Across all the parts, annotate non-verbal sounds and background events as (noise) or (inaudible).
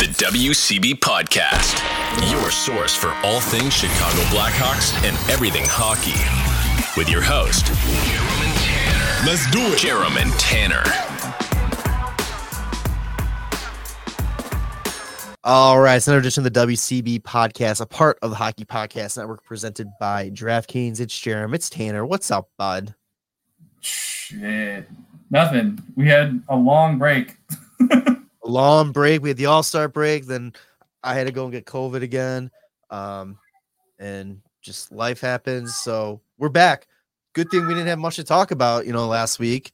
The WCB Podcast, your source for all things Chicago Blackhawks and everything hockey. With your host, Jarom and Tanner. Let's do it. Jarom and Tanner. All right, it's another edition of the WCB podcast, a part of the Hockey Podcast Network presented by DraftKings. It's Jeremy, it's Tanner. What's up, bud? Shit. Nothing. We had a long break. (laughs) Long break. We had the All Star break, then I had to go and get COVID again. Um, and just life happens. So we're back. Good thing we didn't have much to talk about, you know, last week.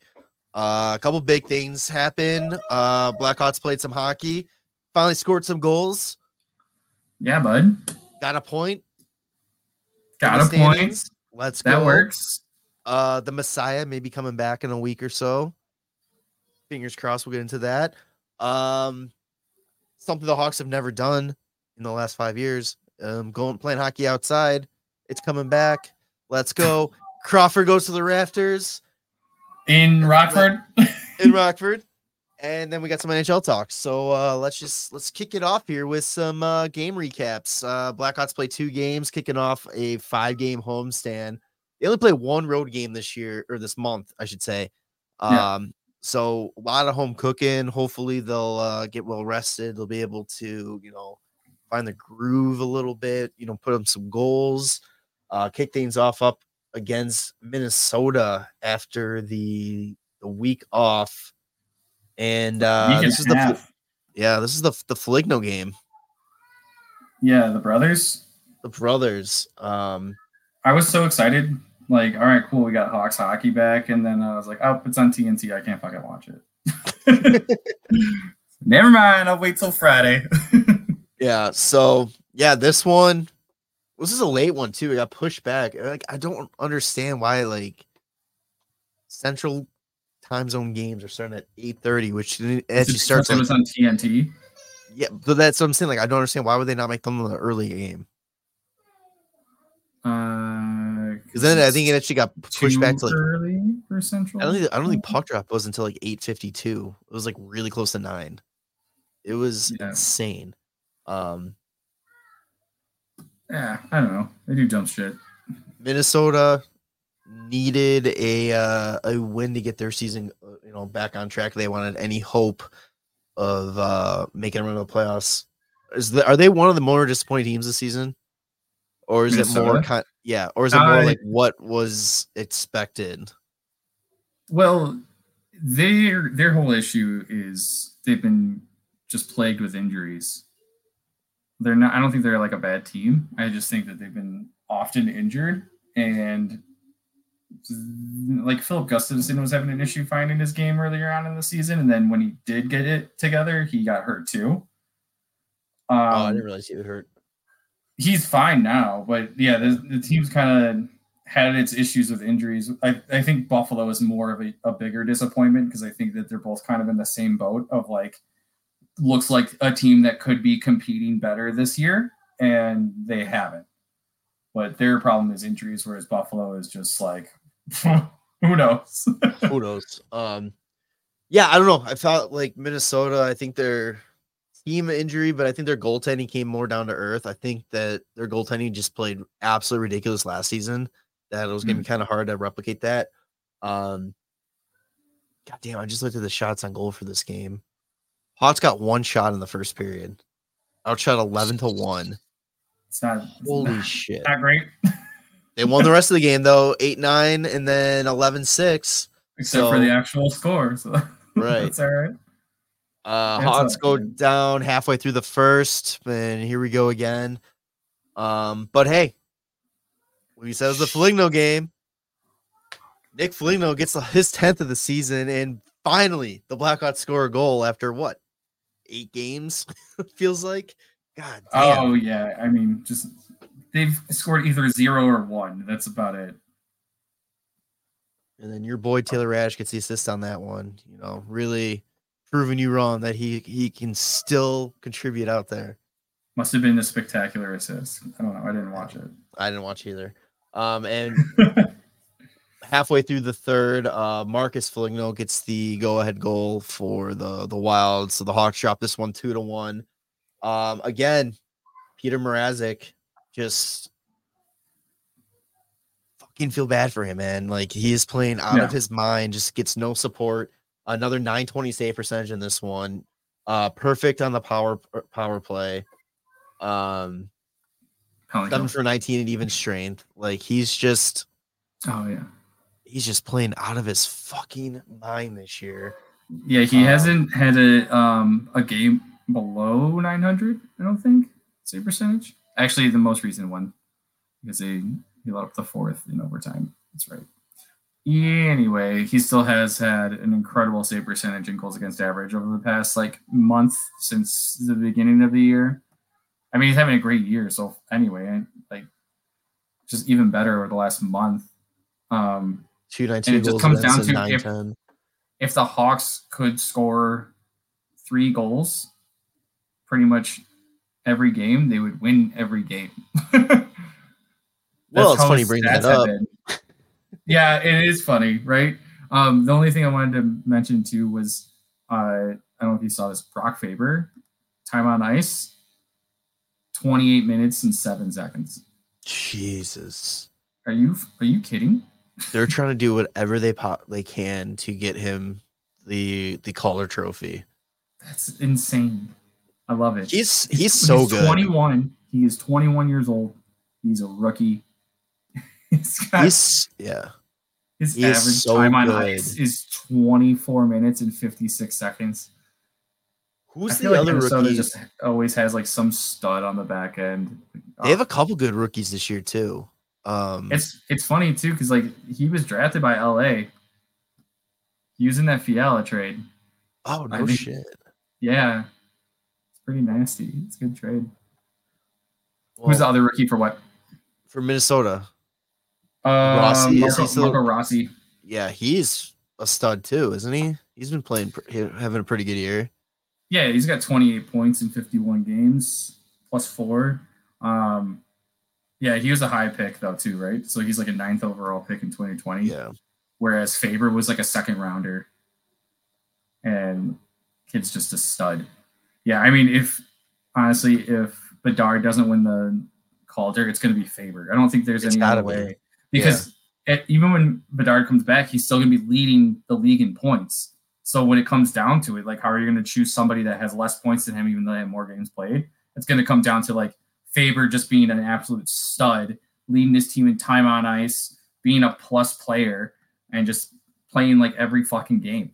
Uh, a couple big things happened. Uh, Blackhawks played some hockey, finally scored some goals, Yeah, bud. got a point. Got a point. standings. Let's That go. works. Uh, the Messiah may be coming back in a week or so. Fingers crossed. We'll get into that. Um, something the Hawks have never done in the last five years. Um, going playing hockey outside. It's coming back. Let's go. Crawford goes to the rafters In Rockford. (laughs) in (laughs) Rockford, and then we got some NHL talk. So uh, let's just let's kick it off here with some uh, game recaps. Uh, Blackhawks play two games, kicking off a five-game homestand. They only play one road game this year or this month, I should say. Um, so a lot of home cooking. Hopefully they'll uh, get well rested. They'll be able to, you know, find the groove a little bit. You know, put them some goals. Uh, kick things off up against Minnesota after the the week off. And uh, this is a the half. yeah, this is the the Foligno game. Yeah, the brothers. The brothers. Um, I was so excited. Like, all right, cool. We got Hawks hockey back. And then I was like, oh, it's on TNT. I can't fucking watch it. (laughs) Never mind. I'll wait till Friday. (laughs) yeah. So yeah, this one this is a late one too. It got pushed back. Like I don't understand why like Central Time Zone games are starting at eight thirty, which actually starts. it Like, on TNT. yeah, but that's what I'm saying. Like I don't understand why would they not make them the early game? Uh, Because then I think it actually got pushed back to like early for Central. I don't think I don't think puck drop was until like eight fifty two. It was like really close to nine. It was Yeah. insane. Um, Yeah, I don't know. They do dumb shit. Minnesota needed a uh, a win to get their season, uh, you know, back on track. They wanted any hope of uh, making a run of the playoffs. Is the, are they one of the more disappointing teams this season, or is it more Minnesota? kind? Yeah, or is it more Uh, like what was expected? Well, their their whole issue is they've been just plagued with injuries. They're not. I don't think they're like a bad team. I just think that they've been often injured, and like Filip Gustavsson was having an issue finding his game earlier on in the season, and then when he did get it together, he got hurt too. Um, oh, I didn't realize he was hurt. He's fine now, but yeah, the, the team's kind of had its issues with injuries. I, I think Buffalo is more of a, a bigger disappointment because I think that they're both kind of in the same boat of like looks like a team that could be competing better this year, and they haven't. But their problem is injuries, whereas Buffalo is just like (laughs) who knows. Who knows? Um, yeah, I don't know. I felt like Minnesota. I think their team injury, but I think their goaltending came more down to earth. I think that their goaltending just played absolutely ridiculous last season. That it was going to be kind of hard to replicate that. Um, God damn! I just looked at the shots on goal for this game. Hawks got one shot in the first period. Outshot eleven to one. it's not Holy not, shit! not great, They won the rest of the (laughs) game though, eight nine, and then 11-6. except for the actual score. So (laughs) Right. that's all right. Uh, Hawks go down halfway through the first, and here we go again. Um, but hey, we said it was the game. Nick Foligno gets his tenth of the season, and finally the Blackhawks score a goal after what eight games? (laughs) feels like. God damn. Oh yeah, I mean, just they've scored either zero or one. That's about it. And then your boy Taylor Raddysh gets the assist on that one. You know, really proving you wrong that he he can still contribute out there. Must have been a spectacular assist. I don't know. I didn't watch it. I didn't watch either. Um, and (laughs) halfway through the third, uh, Marcus Foligno gets the go-ahead goal for the the Wild. So the Hawks drop this one two to one. Um, again, Petr Mrazek just fucking feel bad for him, man. Like he is playing out Yeah. of his mind, just gets no support. Another 920 save percentage in this one. Uh, perfect on the power power play. Um, Penalty seven for 19 and even strength. Like he's just Oh yeah. he's just playing out of his fucking mind this year. Yeah, he Um, hasn't had a um a game below 900. I don't think save percentage. Actually, the most recent one because they he let up the fourth in overtime. That's right. Anyway, he still has had an incredible save percentage and goals against average over the past like month since the beginning of the year. I mean, he's having a great year. So anyway, like just even better over the last month. Um, 292 And it just comes down to if- 910. if the Hawks could score three goals pretty much every game, they would win every game. (laughs) Well, it's funny bringing that up. Yeah, it is funny, right? Um, the only thing I wanted to mention too was uh, I don't know if you saw this Brock Faber time on ice, 28 minutes and seven seconds. Jesus. Are you are you kidding? They're trying to do whatever they po- they can to get him the the Calder Trophy. That's insane. I love it. He's he's so good. 21. He is 21 years old. He's a rookie. (laughs) he's got He's yeah. his he average so time on good. ice is 24 minutes and 56 seconds. Who's the like other Minnesota rookie? just always has like some stud on the back end. They have a couple good rookies this year too. Um, It's it's funny too because like he was drafted by LA using that Fiala trade. oh no think- shit. Yeah, it's pretty nasty. It's a good trade. Well, Who's the other rookie for what? for Minnesota? Uh, Rossi, is Marco, still- Marco Rossi. Yeah, he's a stud too, isn't he? He's been playing, having a pretty good year. Yeah, he's got 28 points in 51 games, plus four. Um, yeah, he was a high pick though too, right? So he's like a ninth overall pick in 2020. Yeah, Whereas Faber was like a second rounder, and kid's just a stud. Yeah, I mean, if honestly, if Bedard doesn't win the Calder, it's going to be Faber. I don't think there's It's any other way because it, even when Bedard comes back, he's still going to be leading the league in points. So when it comes down to it, like how are you going to choose somebody that has less points than him, even though they have more games played? It's going to come down to like Faber just being an absolute stud, leading his team in time on ice, being a plus player, and just playing like every fucking game.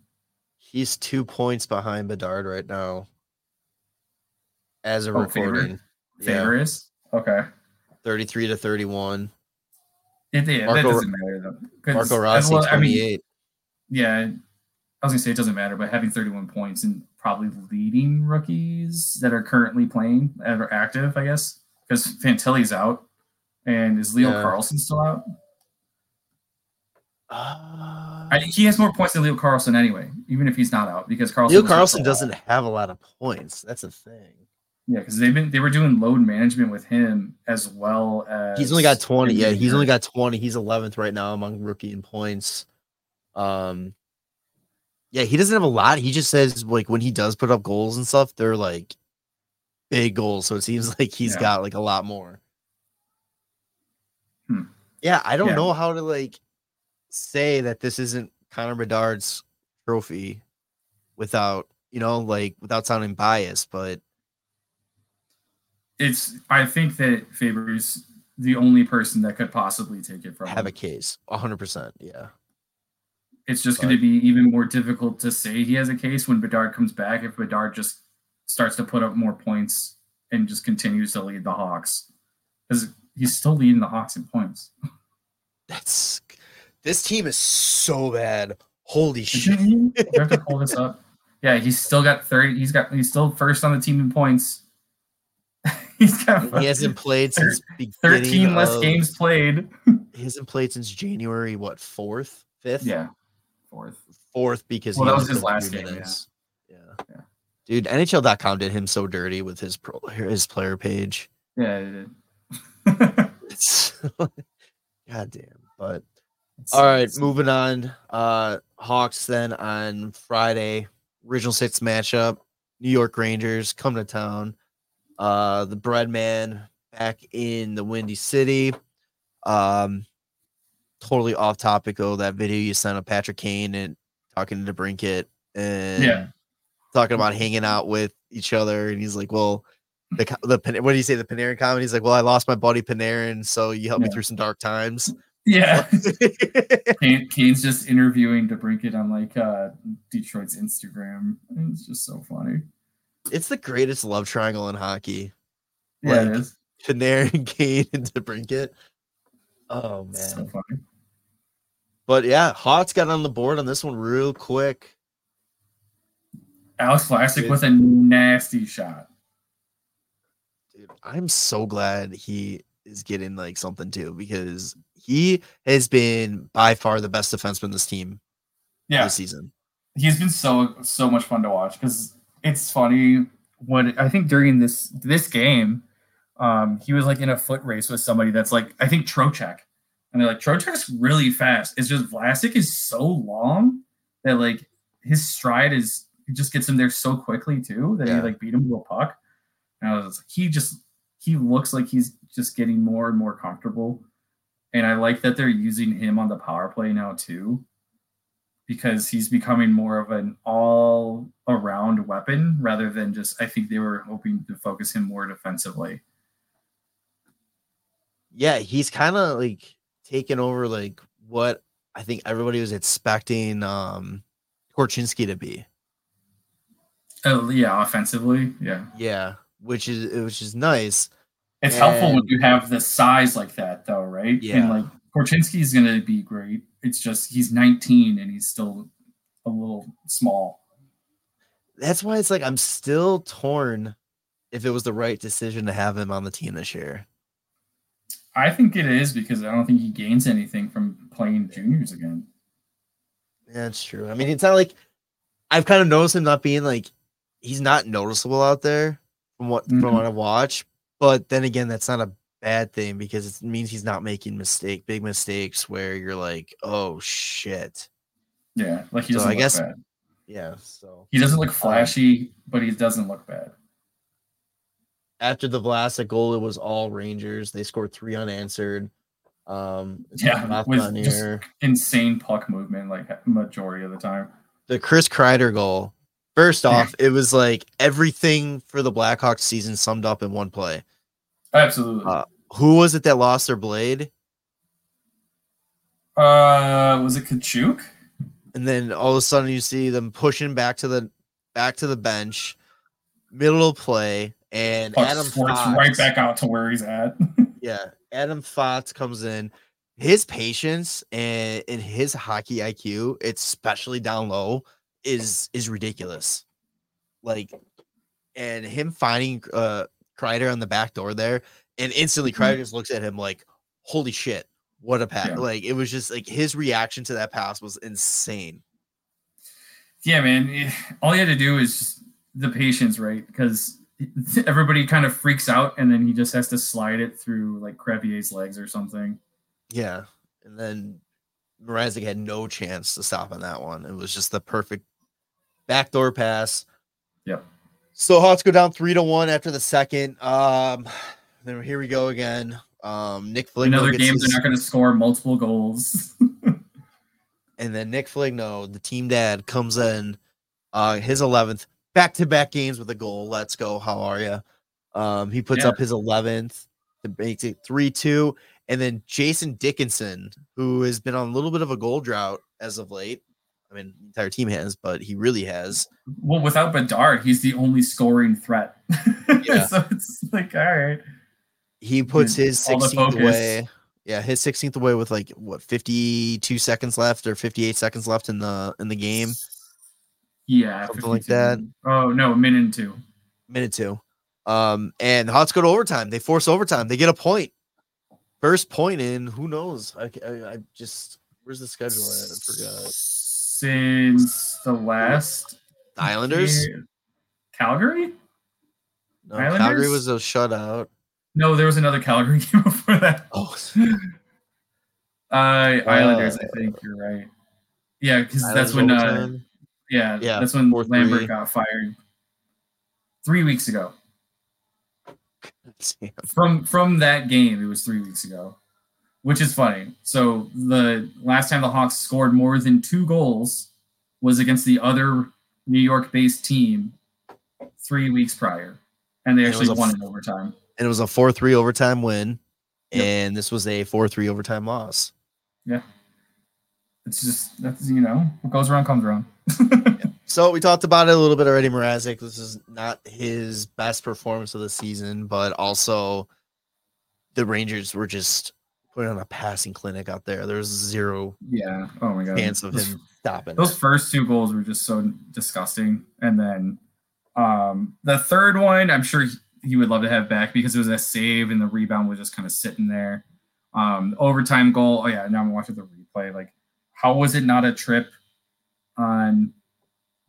he's two points behind Bedard right now. As a Oh, Faber? recording, Faber yeah, is okay. thirty-three to thirty-one. It, yeah, that Marco- doesn't matter though. Marco Rossi, well, I mean, yeah, I was gonna say it doesn't matter, but having 31 points and probably leading rookies that are currently playing that are active, I guess, because Fantilli's out, and is Leo Yeah. Carlsson still out? Uh, I, he has more points than Leo Carlsson anyway, even if he's not out, because Carlsson. Leo Carlsson for a while. doesn't have a lot of points. That's a thing. Yeah, because they've been they were doing load management with him as well as He's only got 20. Yeah, he's only got 20. He's 11th right now among rookie in points. Um, yeah, he doesn't have a lot. He just says like when he does put up goals and stuff, they're like big goals. So it seems (laughs) like he's Yeah. got like a lot more. Hmm. Yeah, I don't Yeah. know how to like say that this isn't Connor Bedard's trophy without you know like without sounding biased, but it's I think that Faber's the only person that could possibly take it from have him. a case 100%. Yeah. It's just going to be even more difficult to say he has a case when Bedard comes back if Bedard just starts to put up more points and just continues to lead the Hawks because he's still leading the Hawks in points. That's this team is so bad. Holy shit. Shouldn't he? Do I have to pull this up? (laughs) Yeah, he's still got thirty. He's got he's still first on the team in points. (laughs) he's got He hasn't played since (laughs) beginning thirteen less of- games played. (laughs) He hasn't played since January. What fourth, fifth? Yeah, fourth. fourth because Well, that was his last game, yeah. Yeah. Yeah. Dude, NHL.com did him so dirty with his pro, his player page. Yeah, it did. It's god damn. But all right, moving on. Uh Hawks then on Friday, original six matchup. New York Rangers come to town. Uh, the bread man back in the Windy City. Um, totally off topic though. That video you sent of Patrick Kane and talking to Brinket and Yeah. talking about hanging out with each other, and he's like, "Well, the the what do you say? The Panarin comment." He's like, "Well, I lost my buddy Panarin, so you helped me through some dark times." Yeah. (laughs) Kane, Kane's just interviewing DeBrincat on like uh, Detroit's Instagram. And It's just so funny. It's the greatest love triangle in hockey. Yeah, Like, it is. Panarin, Kane, and DeBrincat. Oh man. So. But yeah, Hawks got on the board on this one real quick. Alex Vlasic Dude. with a nasty shot. Dude, I'm so glad he is getting like something too because he has been by far the best defenseman this team Yeah, this season. he's been so so much fun to watch because it's funny when I think during this this game, um, he was like in a foot race with somebody that's like I think Trocheck, and they're like Trocheck's really fast. It's just Vlasic is so long that like his stride is it just gets him there so quickly too that he like beat him to a puck. And I was like, he just he looks like he's just getting more and more comfortable. And I like that they're using him on the power play now too because he's becoming more of an all around weapon rather than just I think they were hoping to focus him more defensively. Yeah, he's kind of like taken over like what I think everybody was expecting um Korchinski to be. Oh yeah, offensively, yeah. Yeah, which is which is nice. It's helpful when you have the size like that though, right? Yeah. And like Korchinski is gonna be great. It's just he's 19 and he's still a little small. That's why it's like I'm still torn if it was the right decision to have him on the team this year. I think it is because I don't think he gains anything from playing juniors again. Yeah, it's true. I mean, it's not like I've kind of noticed him not being like he's not noticeable out there from what from Mhm. what I watch. But then again, that's not a bad thing because it means he's not making mistake big mistakes where you're like, oh shit. Yeah, like he doesn't I look guess- bad. Yeah. So He doesn't look flashy, but he doesn't look bad. after the Vlasic goal, it was all Rangers. They scored three unanswered. Um, Yeah, with just insane puck movement like majority of the time. the Chris Kreider goal. First off, it was like everything for the Blackhawks season summed up in one play. Absolutely. Uh, Who was it that lost their blade? Uh, was it Kachuk? And then all of a sudden you see them pushing back to the back to the bench, middle of play, and Puck Adam Fox, right back out to where he's at. (laughs) Yeah, Adam Fox comes in. His patience and, and his hockey IQ, especially down low, is is ridiculous. Like, and him finding uh Kreider on the back door there, and instantly Mhm. Just looks at him like, "Holy shit, what a pass!" Yeah. Like it was just like his reaction to that pass was insane. yeah, man. eh, All you had to do is the patience, right? Because (laughs) everybody kind of freaks out, and then he just has to slide it through like Crevier's legs or something. Yeah, and then Mrazek had no chance to stop on that one. It was just the perfect backdoor pass. Yep. So Hawks go down three to one after the second. Um, then here we go again. Um, Nick Foligno Another game, his- they're not going to score multiple goals. (laughs) and then Nick Foligno, the team dad, comes in. Uh, his eleventh back-to-back games with a goal. Let's go. How are you? Um, he puts Yeah. up his eleventh to make it three two, and then Jason Dickinson, who has been on a little bit of a goal drought as of late. I mean, the entire team has, but he really has. well, without Bedard, he's the only scoring threat. (laughs) Yeah. so it's like, all right. He puts his 16th away. Yeah, his 16th away with like what 52 seconds left or 58 seconds left in the in the game. Yeah, Something like that. Oh no, minute and two. minute two. Um, and the Hawks go to overtime. They force overtime. They get a point. First point in. Who knows? I, I, I just where's the schedule at? I forgot. Since the last The Islanders. year- Calgary? No, Calgary was a shutout. No, there was another Calgary (laughs) game before that. Oh, Uh, (laughs) Islanders, I Uh, think you're right. Yeah, because that's when uh, yeah, Yeah, that's when 4-3. Lambert got fired three weeks ago. Damn. from from that game. It was three weeks ago, which is funny. So the last time the Hawks scored more than two goals was against the other New York-based team three weeks prior, and they actually won f- in overtime. And it was a 4 3 overtime win. Yep. And this was a 4 3 overtime loss. Yeah, it's just that's you know what goes around comes around. (laughs) So we talked about it a little bit already. Mrazek, this is not his best performance of the season, but also the Rangers were just putting on a passing clinic out there. There's zero yeah. Oh my god. chance of Those- him stopping. Those first two goals were just so disgusting, and then um, the third one, I'm sure he- would love to have back because it was a save and the rebound was just kind of sitting there. Um, overtime goal. Oh yeah, now I'm watching the replay. Like, how was it not a trip on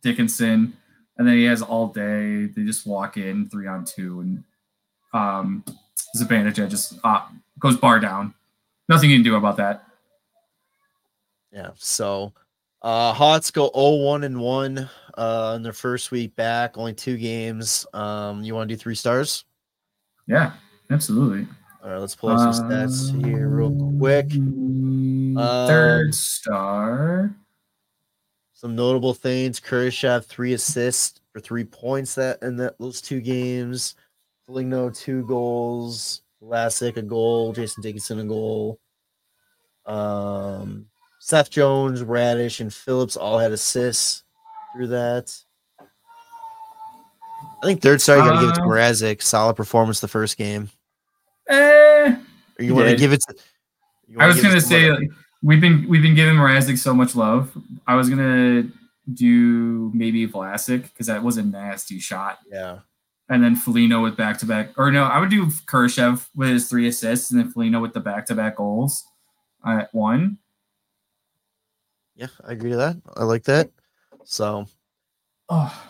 Dickinson? And then he has all day. They just walk in three on two, and um, Zibanejad just uh, goes bar down. Nothing you can do about that. Yeah. So uh Hawks go 0-1 and 1 uh in their first week back, only two games. Um you want to do three stars? Yeah, absolutely. All right, let's pull up some stats here real quick. Um, Um, Third star. Some notable things. Kurashev three assists for three points that in that those two games. Foligno two goals. Vlasic a goal. Jason Dickinson a goal. Um, Seth Jones, Raddysh, and Phillips all had assists through that. I think third star you got to give it to Uh, Mrazek. Solid performance the first game. Eh, Or you want to give it to? I was gonna say like, we've been we've been giving Mrazek so much love. I was gonna do maybe Vlasic because that was a nasty shot, yeah. and then Foligno with back to back. Or no, I would do Kurashev with his three assists, and then Foligno with the back to back goals at one. Yeah, I agree to that. I like that. So Oh,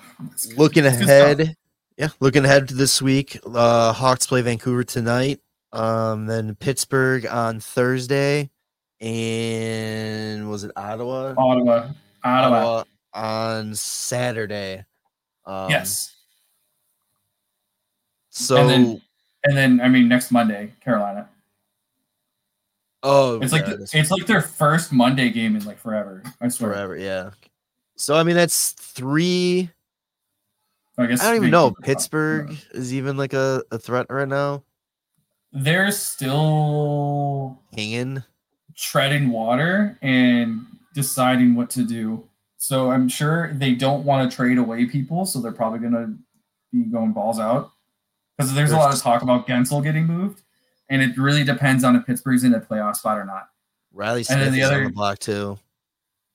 looking ahead, yeah, looking ahead to this week. Uh Hawks play Vancouver tonight. Um, then Pittsburgh on Thursday, and was it Ottawa? Ottawa, Ottawa. on Saturday. Um, yes, So, And then- and then I mean next Monday, Carolina. oh, It's like yeah, the- it's like their first Monday game in like forever. I swear. forever. Yeah. So I mean, that's three. I guess I don't even know. Pittsburgh is even like a, a threat right now. They're still Hanging. treading water and deciding what to do. So I'm sure they don't want to trade away people, so they're probably gonna be going balls out. Because there's a lot of talk about Guentzel getting moved, and it really depends on if Pittsburgh's in a playoff spot or not. Reilly And Smith then the is on other- the block too.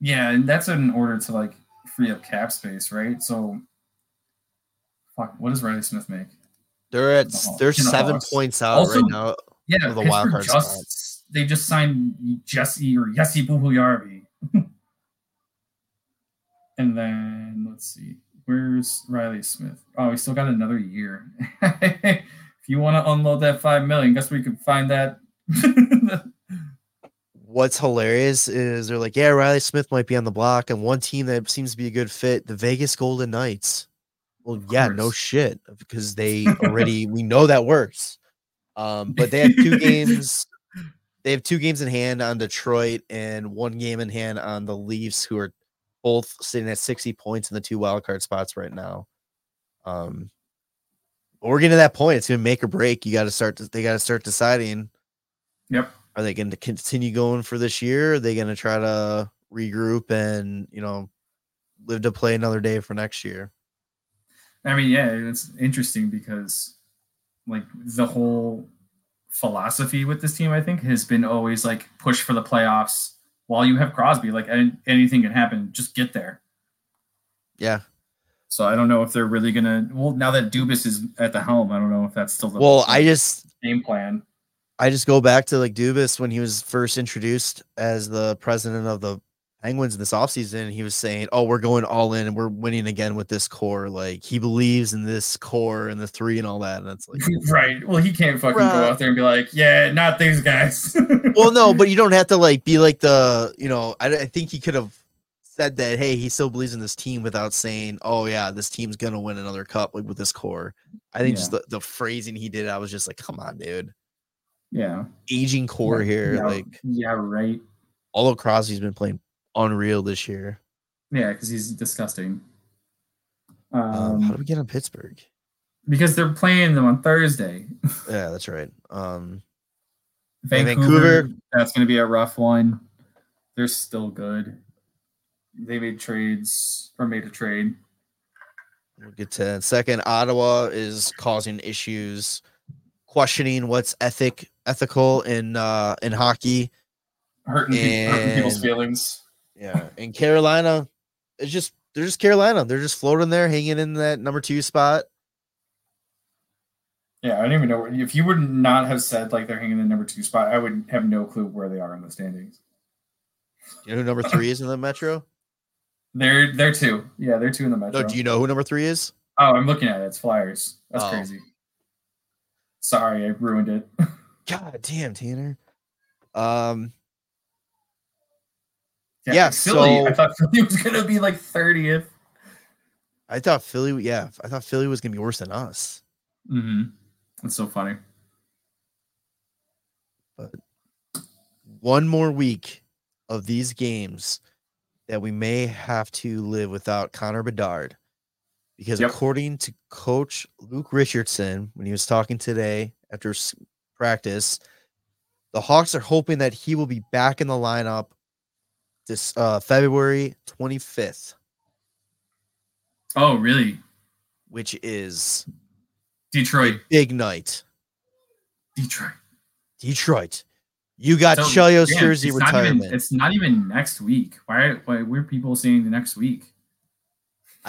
Yeah, and that's in order to like free up cap space, right? So, fuck, what does Reilly Smith make? They're at The they're seven Hawks. points out Also- right now. Yeah, the wild card just they just signed Jesse or Yessi Puljujarvi. (laughs) and then let's see, where's Reilly Smith? Oh, we still got another year. (laughs) if you want to unload that five million, guess we could find that. (laughs) What's hilarious is they're like, yeah, Reilly Smith might be on the block, and one team that seems to be a good fit, the Vegas Golden Knights. Well, yeah, no shit, because they (laughs) already we know that works. Um, but they have two games. They have two games in hand on Detroit and one game in hand on the Leafs, who are both sitting at 60 points in the two wild card spots right now. Um, but we're getting to that point. It's gonna make or break. You got to start. They got to start deciding. yep. Are they going to continue going for this year? Are they going to try to regroup and you know live to play another day for next year? I mean, yeah, it's interesting because like the whole philosophy with this team, I think, has been always like push for the playoffs while you have Crosby. Like anything can happen, just get there. Yeah. So I don't know if they're really gonna. Well, now that Dubas is at the helm, I don't know if that's still the Well, I just game plan. I just go back to like Dubas when he was first introduced as the president of the Penguins in this offseason. He was saying, Oh, we're going all in and we're winning again with this core. Like he believes in this core and the three and all that. And it's like, (laughs) right. Well, he can't fucking Right. go out there and be like, yeah, not these guys. (laughs) well, no, but you don't have to like be like the, you know, I, I think he could have said that hey, he still believes in this team without saying, "Oh yeah, this team's gonna win another cup like with this core." I think just the, the phrasing he did, I was just like, "Come on, dude, Yeah. aging core here." Yeah, Like, yeah, right. although Crosby's been playing unreal this year. Yeah, because he's disgusting. Um, Um, how do we get on Pittsburgh? because they're playing them on Thursday. (laughs) Yeah, that's right. Um, Vancouver, Vancouver. that's going to be a rough one. They're still good. They made trades or made a trade. we'll get to that. Second, Ottawa is causing issues, questioning what's ethic ethical in uh in hockey. Hurting, pe- hurting people's feelings. Yeah, in Carolina, it's just they're just Carolina. They're just floating there, hanging in that number two spot. Yeah, I don't even know if you would not have said like they're hanging in the number two spot. I would have no clue where they are in the standings. You know who number three is in the Metro? They're they're two. Yeah, they're two in the metro. No, do you know who number three is? Oh, I'm looking at it. It's Flyers. That's Oh. crazy. Sorry, I ruined it. (laughs) God damn, Tanner. Um, yeah, Yeah, Philly. I thought Philly was gonna be like 30th. I thought Philly. Yeah, I thought Philly was gonna be worse than us. Mm-hmm. That's so funny. But one more week of these games that we may have to live without Connor Bedard, because Yep. according to Coach Luke Richardson, when he was talking today after practice, the Hawks are hoping that he will be back in the lineup this uh, February 25th, Oh, really? which is Detroit. big night. Detroit. Detroit. You got So, Chelios damn, jersey it's not even- retirement. it's not even next week. Why? Why were people saying the next week?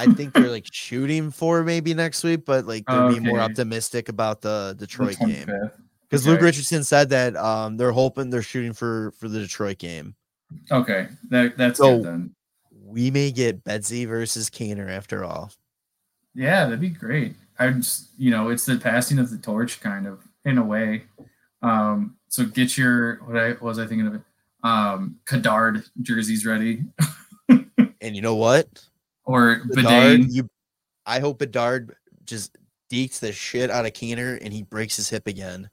I think they're like shooting for maybe next week, but like they're being more optimistic about the The Detroit game 25th. because Luke Richardson said that um they're hoping they're shooting for for the Detroit game. Okay, that that's So- good then. We may get Betsy versus Kaner after all. Yeah, that'd be great. I just, you know, it's the passing of the torch, kind of in a way. Um, so get your what I what was I thinking of it? Um, Kadard jerseys ready, (laughs) And you know what? Or Bedard, Bedard. you I hope Bedard just dekes the shit out of Kaner and he breaks his hip again.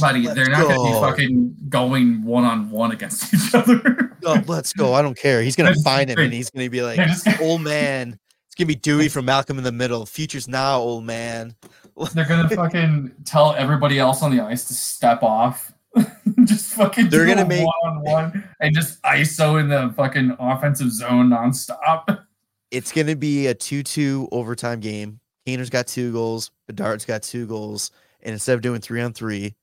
Buddy, Let's they're not going to be fucking going one on one against (laughs) each other. No, let's go. I don't care. He's gonna find him and he's gonna be like, gonna- old man. It's gonna be Dewey from Malcolm in the Middle. Future's now, old man. They're gonna (laughs) fucking tell everybody else on the ice to step off. (laughs) just fucking They're do gonna make- one-on-one and just ISO in the fucking offensive zone nonstop. It's gonna be a two-two overtime game. Kaner's got two goals. Bedard's got two goals. And instead of doing three on three,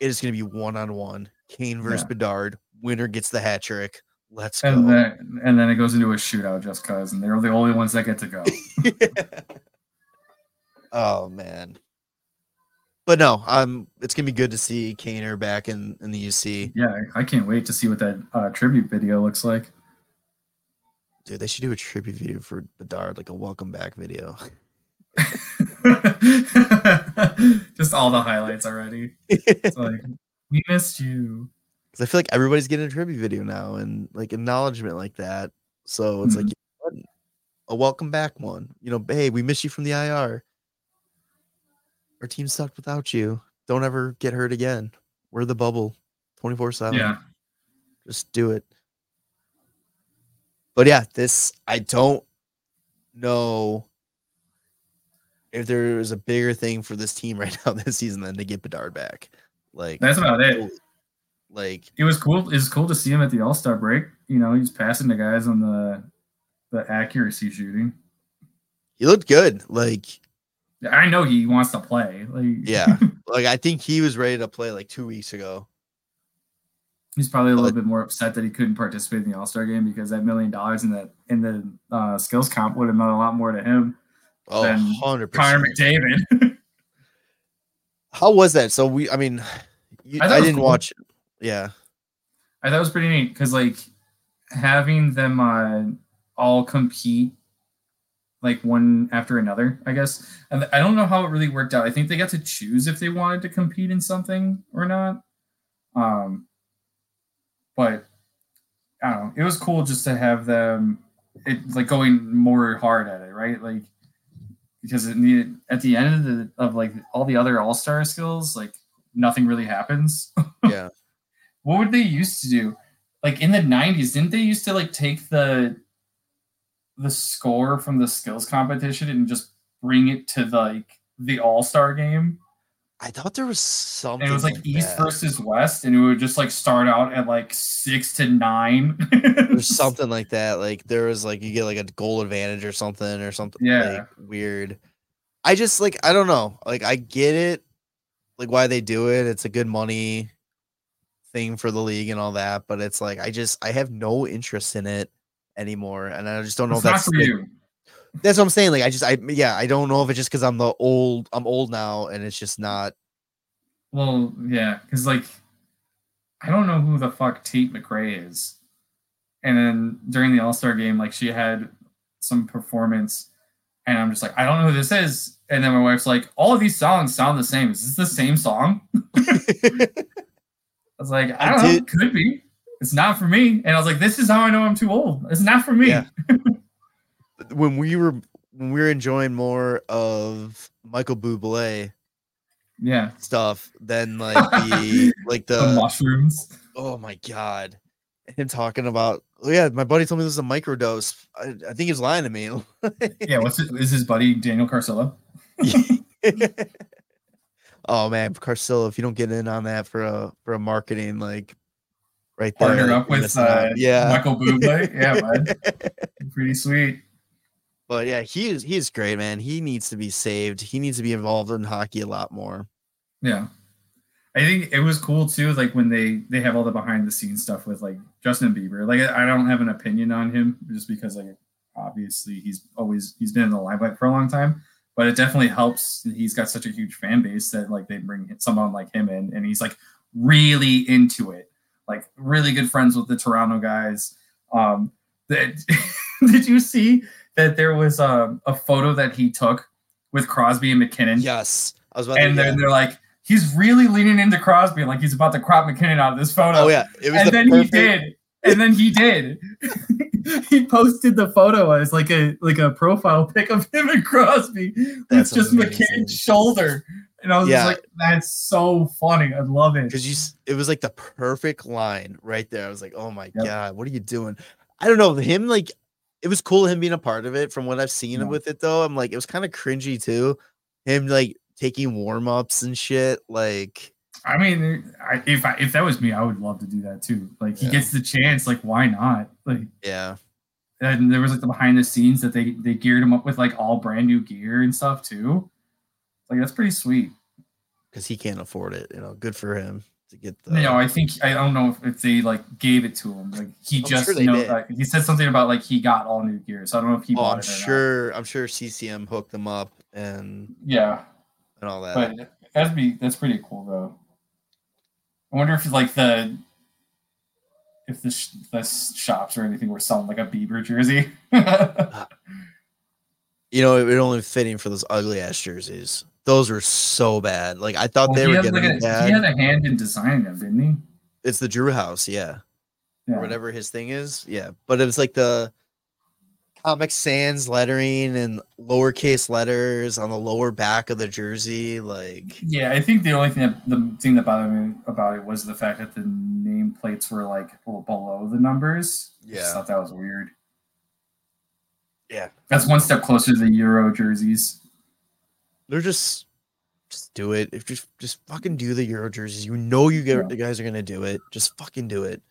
it is gonna be one on one. Kane versus Yeah. Bedard. Winner gets the hat trick. Let's go. And then and then it goes into a shootout just cause, and they're the only ones that get to go. (laughs) oh man. But no, um, it's gonna be good to see Kaner back in, in the UC. yeah, I I can't wait to see what that uh, tribute video looks like. Dude, they should do a tribute video for Bedard, like a welcome back video. (laughs) just all the highlights already. It's (laughs) like we missed you. Because I feel like everybody's getting a tribute video now and like acknowledgement like that. So it's like Mhm. you know a welcome back one. You know, hey, we miss you from the IR. Our team sucked without you. Don't ever get hurt again. We're the bubble 24 7. Yeah. Just do it. But yeah, this, I don't know if there is a bigger thing for this team (laughs) right now this season than to get Bedard back. Like, That's about it. like, It was cool. It was cool to see him at the All Star break. You know, he's passing the guys on the the accuracy shooting. he looked good. Like, I know he wants to play. Like, Yeah. (laughs) like I think he was ready to play like two weeks ago. He's probably a little bit more upset that he couldn't participate in the All Star game because that million dollars in the in the uh, skills comp would have meant a lot more to him. Oh, Then 100 Connor. McDavid. (laughs) How was that? So we, I mean, you, I I, thought it was didn't cool. watch. it. Yeah, I thought it was pretty neat because like having them uh, all compete like one after another. I guess and I don't know how it really worked out. I think they got to choose if they wanted to compete in something or not. Um, but I don't know. It was cool just to have them it like going more hard at it, right? Like because it needed at the end of the of like all the other all star skills, like nothing really happens. (laughs) Yeah. what would they used to do? Like in the '90s, didn't they used to like take the the score from the skills competition and just bring it to the, like the all star game? I thought there was something. And it was like, East that. versus West, and it would just like start out at like six to nine. (laughs) or something like that. Like there was like you get like a goal advantage or something or something Yeah. like weird. I just like I don't know. Like I get it, like why they do it. It's a good money thing for the league and all that, but it's like I just I have no interest in it anymore, and I just don't know It's if not that's for like- you. That's what I'm saying. Like I just I yeah I don't know if it's just because I'm the old I'm old now and it's just not Well, yeah, because like I don't know who the fuck Tate McRae is. And then during the All Star game, like she had some performance, and I'm just like, I don't know who this is. And then my wife's like, all of these songs sound the same. Is this the same song? (laughs) I was like, I I don't know. did- Could be. It's not for me. And I was like, this is how I know I'm too old. It's not for me. Yeah. (laughs) when we were when we were enjoying more of Michael Bublé Yeah. stuff than like the (laughs) like The, the mushrooms. oh my god him talking about oh yeah my buddy told me this is a microdose I, I think he's lying to me (laughs) Yeah. What's it? Is his buddy Daniel Carcillo? (laughs) oh man Carcillo if you don't get in on that for a for a marketing like right there Partner up with uh, yeah Michael Bublé. Yeah, man. Pretty sweet. But yeah he is he is great man he needs to be saved he needs to be involved in hockey a lot more Yeah. I think it was cool too, like when they they have all the behind the scenes stuff with like Justin Bieber. Like I I don't have an opinion on him just because like obviously he's always he's been in the limelight for a long time, but it definitely helps. He's got such a huge fan base that like they bring someone like him in, and he's like really into it, like really good friends with the Toronto guys. Um, that (laughs) did you see that there was um, a photo that he took with Crosby and MacKinnon? yes i was about and to, then yeah. they're like, he's really leaning into Crosby, like he's about to crop MacKinnon out of this photo. oh yeah it was and the then perfect, he did, and then he did. (laughs) he posted the photo as like a like a profile pic of him and Crosby That's with just amazing. MacKinnon's shoulder, and I was Yeah. just like, that's so funny. I love it. because you it was like the perfect line right there. I was like, oh my Yep. god, what are you doing? I don't know him like it was cool him being a part of it. From what I've seen Yeah. with it though, I'm like it was kind of cringy too. Him like taking warm ups and shit. Like I mean, I, if I, if that was me, I would love to do that too. Like he Yeah. gets the chance, like why not? Like yeah, and there was like the behind the scenes that they they geared him up with like all brand new gear and stuff too. Like that's pretty sweet. because he can't afford it. You know, good for him to get the. you know, I think I don't know if, if they like gave it to him. Like he I'm just sure know like, he said something about like he got all new gear. So I don't know if he oh, bought I'm it or not. sure. I'm sure CCM hooked them up and Yeah, and all that. but that'd be that's pretty cool though. I wonder if like the if the, sh- the shops or anything were selling like a Bieber jersey. (laughs) Uh, you know, it, it only fitting for those ugly ass jerseys. Those were so bad. Like I thought Well, they were getting like, a, bad. he had a hand in designing them, didn't he? it's the Drew House, yeah. Yeah. or whatever his thing is. Yeah, but it was like the Comic Sans lettering and lowercase letters on the lower back of the jersey. Like, Yeah, I think the only thing that the thing that bothered me about it was the fact that the nameplates were like below the numbers. Yeah, I just Yeah. thought that was weird. yeah, That's one step closer to the Euro jerseys. They're just just do it. If just just fucking do the Euro jerseys. You know you get Yeah. the guys are gonna do it. Just fucking do it.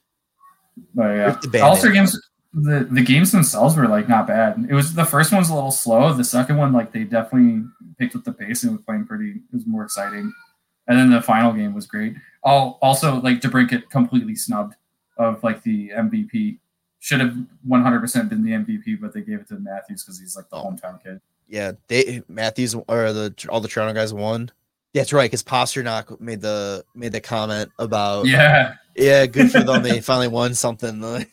But yeah, Rip the All-Star games. The, the games themselves were like not bad. It was the first one's a little slow. The second one, like they definitely picked up the pace and was playing pretty. It was more exciting. And then the final game was great. Oh, also like DeBrincat completely snubbed of like the MVP. Should have 100% been the MVP, but they gave it to Matthews because he's like the hometown kid. Yeah, they Matthews or the all the Toronto guys won. Yeah, that's right, because Pastrnak made the made the comment about Yeah, yeah, good for them. (laughs) They finally won something. (laughs)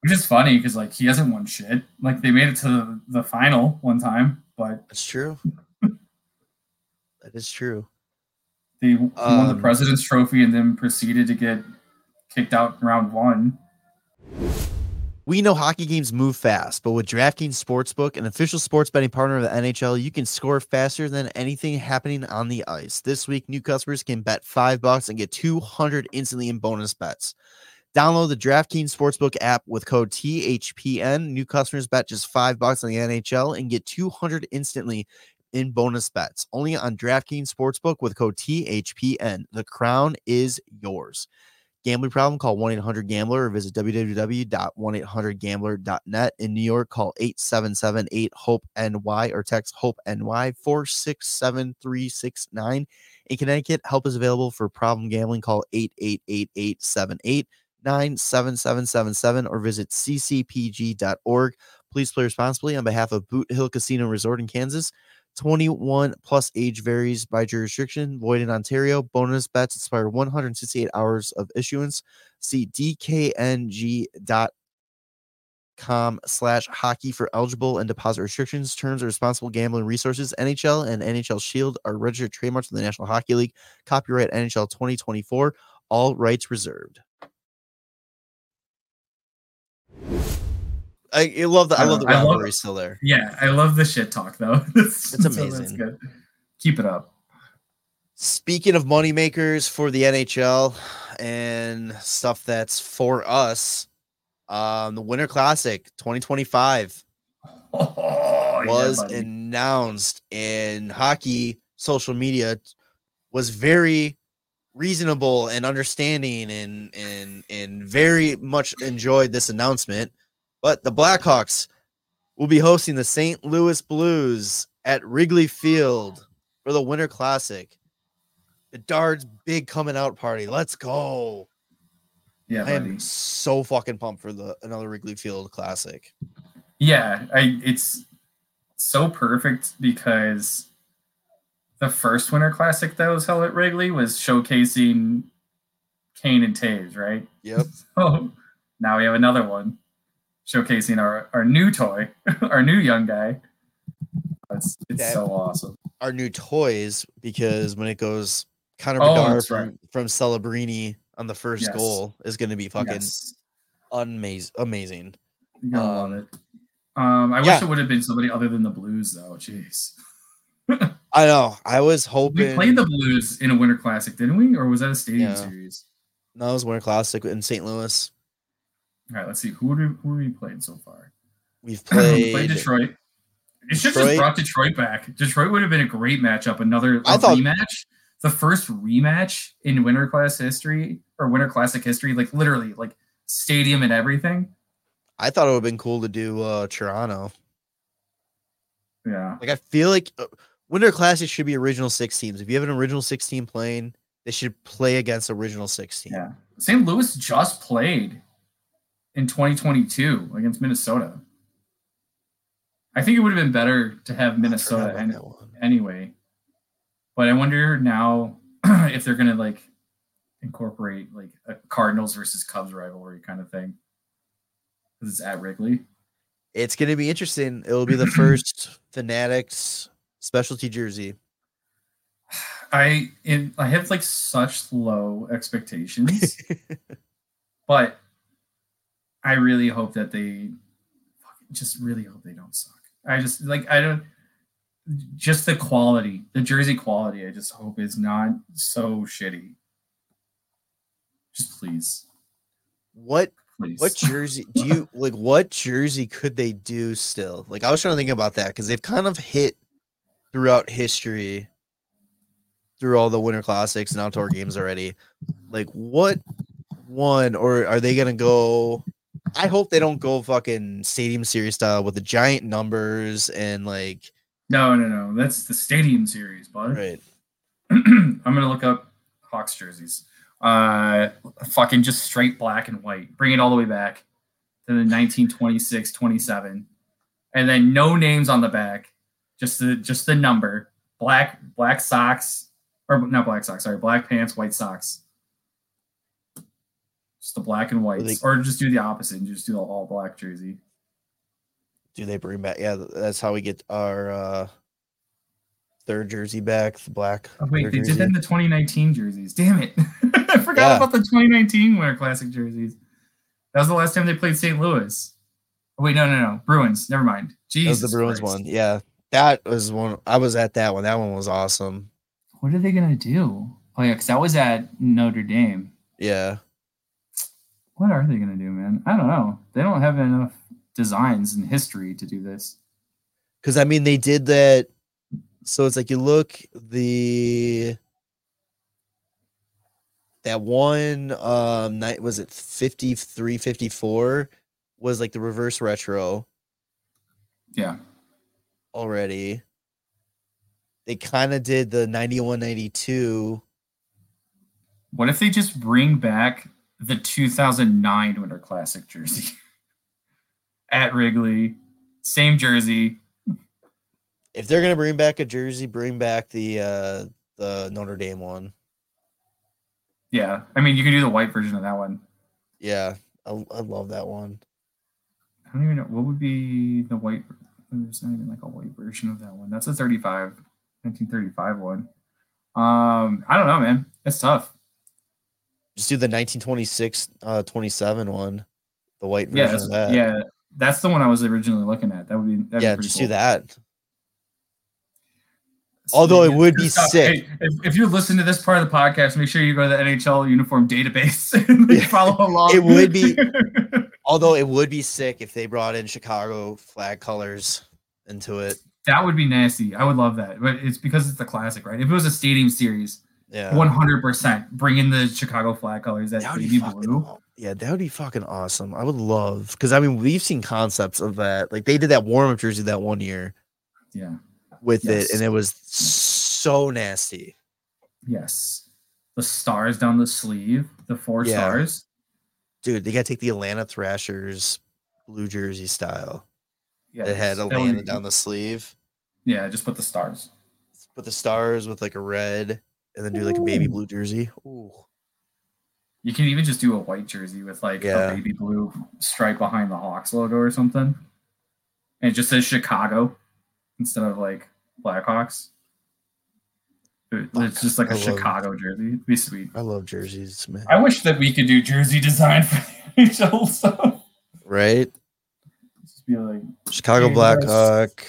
which is funny because like he hasn't won shit. Like they made it to the, the final one time, but That's true. (laughs) that is true. They won the Um, President's Trophy and then proceeded to get kicked out in round one. We know hockey games move fast, but with DraftKings Sportsbook, an official sports betting partner of the NHL, you can score faster than anything happening on the ice. This week, new customers can bet five bucks and get 200 instantly in bonus bets. Download the DraftKings Sportsbook app with code THPN. New customers bet just five bucks on the NHL and get 200 instantly in bonus bets. Only on DraftKings Sportsbook with code THPN. The crown is yours. Gambling problem? Call 1 800 Gambler or visit www.1800Gambler.net. In New York, call 877 8 HOPE NY or text HOPE NY 467369. In Connecticut, help is available for problem gambling. Call 888 878 97777 or visit ccpg.org. Please play responsibly on behalf of Boot Hill Casino Resort in Kansas. 21 plus age varies by jurisdiction. Void in Ontario. Bonus bets expire 168 hours of issuance. See dkng.com slash hockey for eligible and deposit restrictions, terms, or responsible gambling resources. NHL and NHL Shield are registered trademarks of the National Hockey League. Copyright NHL 2024. All rights reserved. I, I love the I love the I love- rivalry still there. Yeah, I love the shit talk though. (laughs) it's amazing. good. Keep it up. Speaking of moneymakers for the NHL and stuff that's for us, um, the Winter Classic 2025 (laughs) Oh, was buddy. announced, and hockey social media was very reasonable and understanding and and and very much enjoyed this announcement. But the Blackhawks will be hosting the St. Louis Blues at Wrigley Field for the Winter Classic. The Dards big coming out party. Let's go. yeah, I buddy. am so fucking pumped for the another Wrigley Field Classic. Yeah, I it's so perfect because the first Winter Classic that was held at Wrigley was showcasing Kane and Toews, right? Yep. (laughs) So now we have another one showcasing our, our new toy, (laughs) our new young guy. It's it's That- so awesome. our new toys because when it goes Connor Oh, Bedard from, right. from Celebrini on the first Yes. goal is going to be fucking Yes, amazing. Amazing. you're um, love it. Um, I yeah. wish it would have been somebody other than the Blues, though. Jeez, (laughs) I know. I was hoping. we played the Blues in a Winter Classic, didn't we? Or was that a Stadium Yeah. Series? no, it was Winter Classic in St. Louis. All right, let's see. Who we, who have we played so far? We've we (clears throat) played. played Detroit. It should Detroit. just brought Detroit back. Detroit would have been a great matchup. Another I thought- rematch. The first rematch in Winter Class history or Winter Classic history, like literally, like stadium and everything. I thought it would have been cool to do uh, Toronto. Yeah, Like I feel like uh, Winter Classic should be original six teams. If you have an original six team playing, they should play against original six team. yeah. St. Louis just played in 2022 against Minnesota. I think it would have been better to have Minnesota about and that one. anyway. But I wonder now (clears throat) if they're gonna like incorporate like a Cardinals versus Cubs rivalry kind of thing. Because it's at Wrigley. It's going to be interesting. It will be the (clears throat) first Fanatics specialty jersey. I in, I have like such low expectations, (laughs) but I really hope that they just really hope they don't suck. I just like I don't just the quality, the jersey quality. I just hope is not so shitty. Just please, what please. what jersey do you (laughs) like? What jersey could they do still? Like I was trying to think about that because they've kind of hit throughout history, through all the Winter Classics and outdoor games already. Like what one, or are they gonna go? I hope they don't go fucking Stadium Series style with the giant numbers and like No, no, no. That's the Stadium Series, bud. right. (clears throat) I'm gonna look up Hawks jerseys. Uh, fucking just straight black and white. Bring it all the way back to the 1926, 27, and then no names on the back. Just the just the number. Black black socks or not black socks. Sorry, black pants, white socks. Just the black and whites, they- or just do the opposite and just do the all black jersey. Do they bring back? Yeah, that's how we get our uh third jersey back, the black. Oh, wait, they did that in the 2019 jerseys. Damn it. (laughs) I forgot Yeah. about the 2019 Winter Classic jerseys. That was the last time they played St. Louis. Oh, wait, no, no, no. Bruins. Never mind. That Jesus. was the Bruins Christ. one. Yeah. That was one I was at that one. That one was awesome. What are they gonna do? Oh yeah, because that was at Notre Dame. Yeah. What are they gonna do, man? I don't know. They don't have enough designs in history to do this. Cause I mean they did that. So it's like you look the that one um night was it 53 54 was like the reverse retro Yeah. already. They kind of did the 91 92. What if they just bring back the 2009 Winter Classic jersey (laughs) at Wrigley? Same jersey. If they're gonna bring back a jersey, bring back the uh the Notre Dame one. Yeah. I mean, you can do the white version of that one. Yeah, I, I love that one. I don't even know what would be the white. There's not even like a white version of that one. That's a 35, 1935 one. Um, I don't know, man. It's tough. Just do the 1926 uh 27 one, the white Yeah, that's, of that. yeah. That's the one I was originally looking at. That would be that'd yeah, be pretty just cool. do that. Although it would be stuff. sick. Hey, if, if you're listening to this part of the podcast, make sure you go to the NHL uniform database (laughs) and Yeah. follow along. It would be- (laughs) Although it would be sick if they brought in Chicago flag colors into it. that would be nasty. I would love that, but it's because it's the classic, right? If it was a stadium series, Yeah. one hundred percent bring in the Chicago flag colors. That baby fucking, blue. yeah, that would be fucking awesome. I would love because I mean we've seen concepts of that. Like they did that warm up jersey that one year Yeah. with Yes. it, and it was so nasty. Yes. The stars down the sleeve, the four Yeah. stars. Dude, they gotta take the Atlanta Thrashers blue jersey style. Yeah. It had Atlanta down the sleeve. Yeah, just put the stars. Put the stars with like a red and then do like a baby blue jersey. Ooh. You can even just do a white jersey with like Yeah. a baby blue stripe behind the Hawks logo or something. And it just says Chicago instead of like Blackhawks. It- It's Fuck, just like I a love- Chicago jersey. It'd be sweet. I love jerseys, man. I wish that we could do jersey design (laughs) for the NHL stuff. right? Just be like, Chicago Hey, Blackhawk.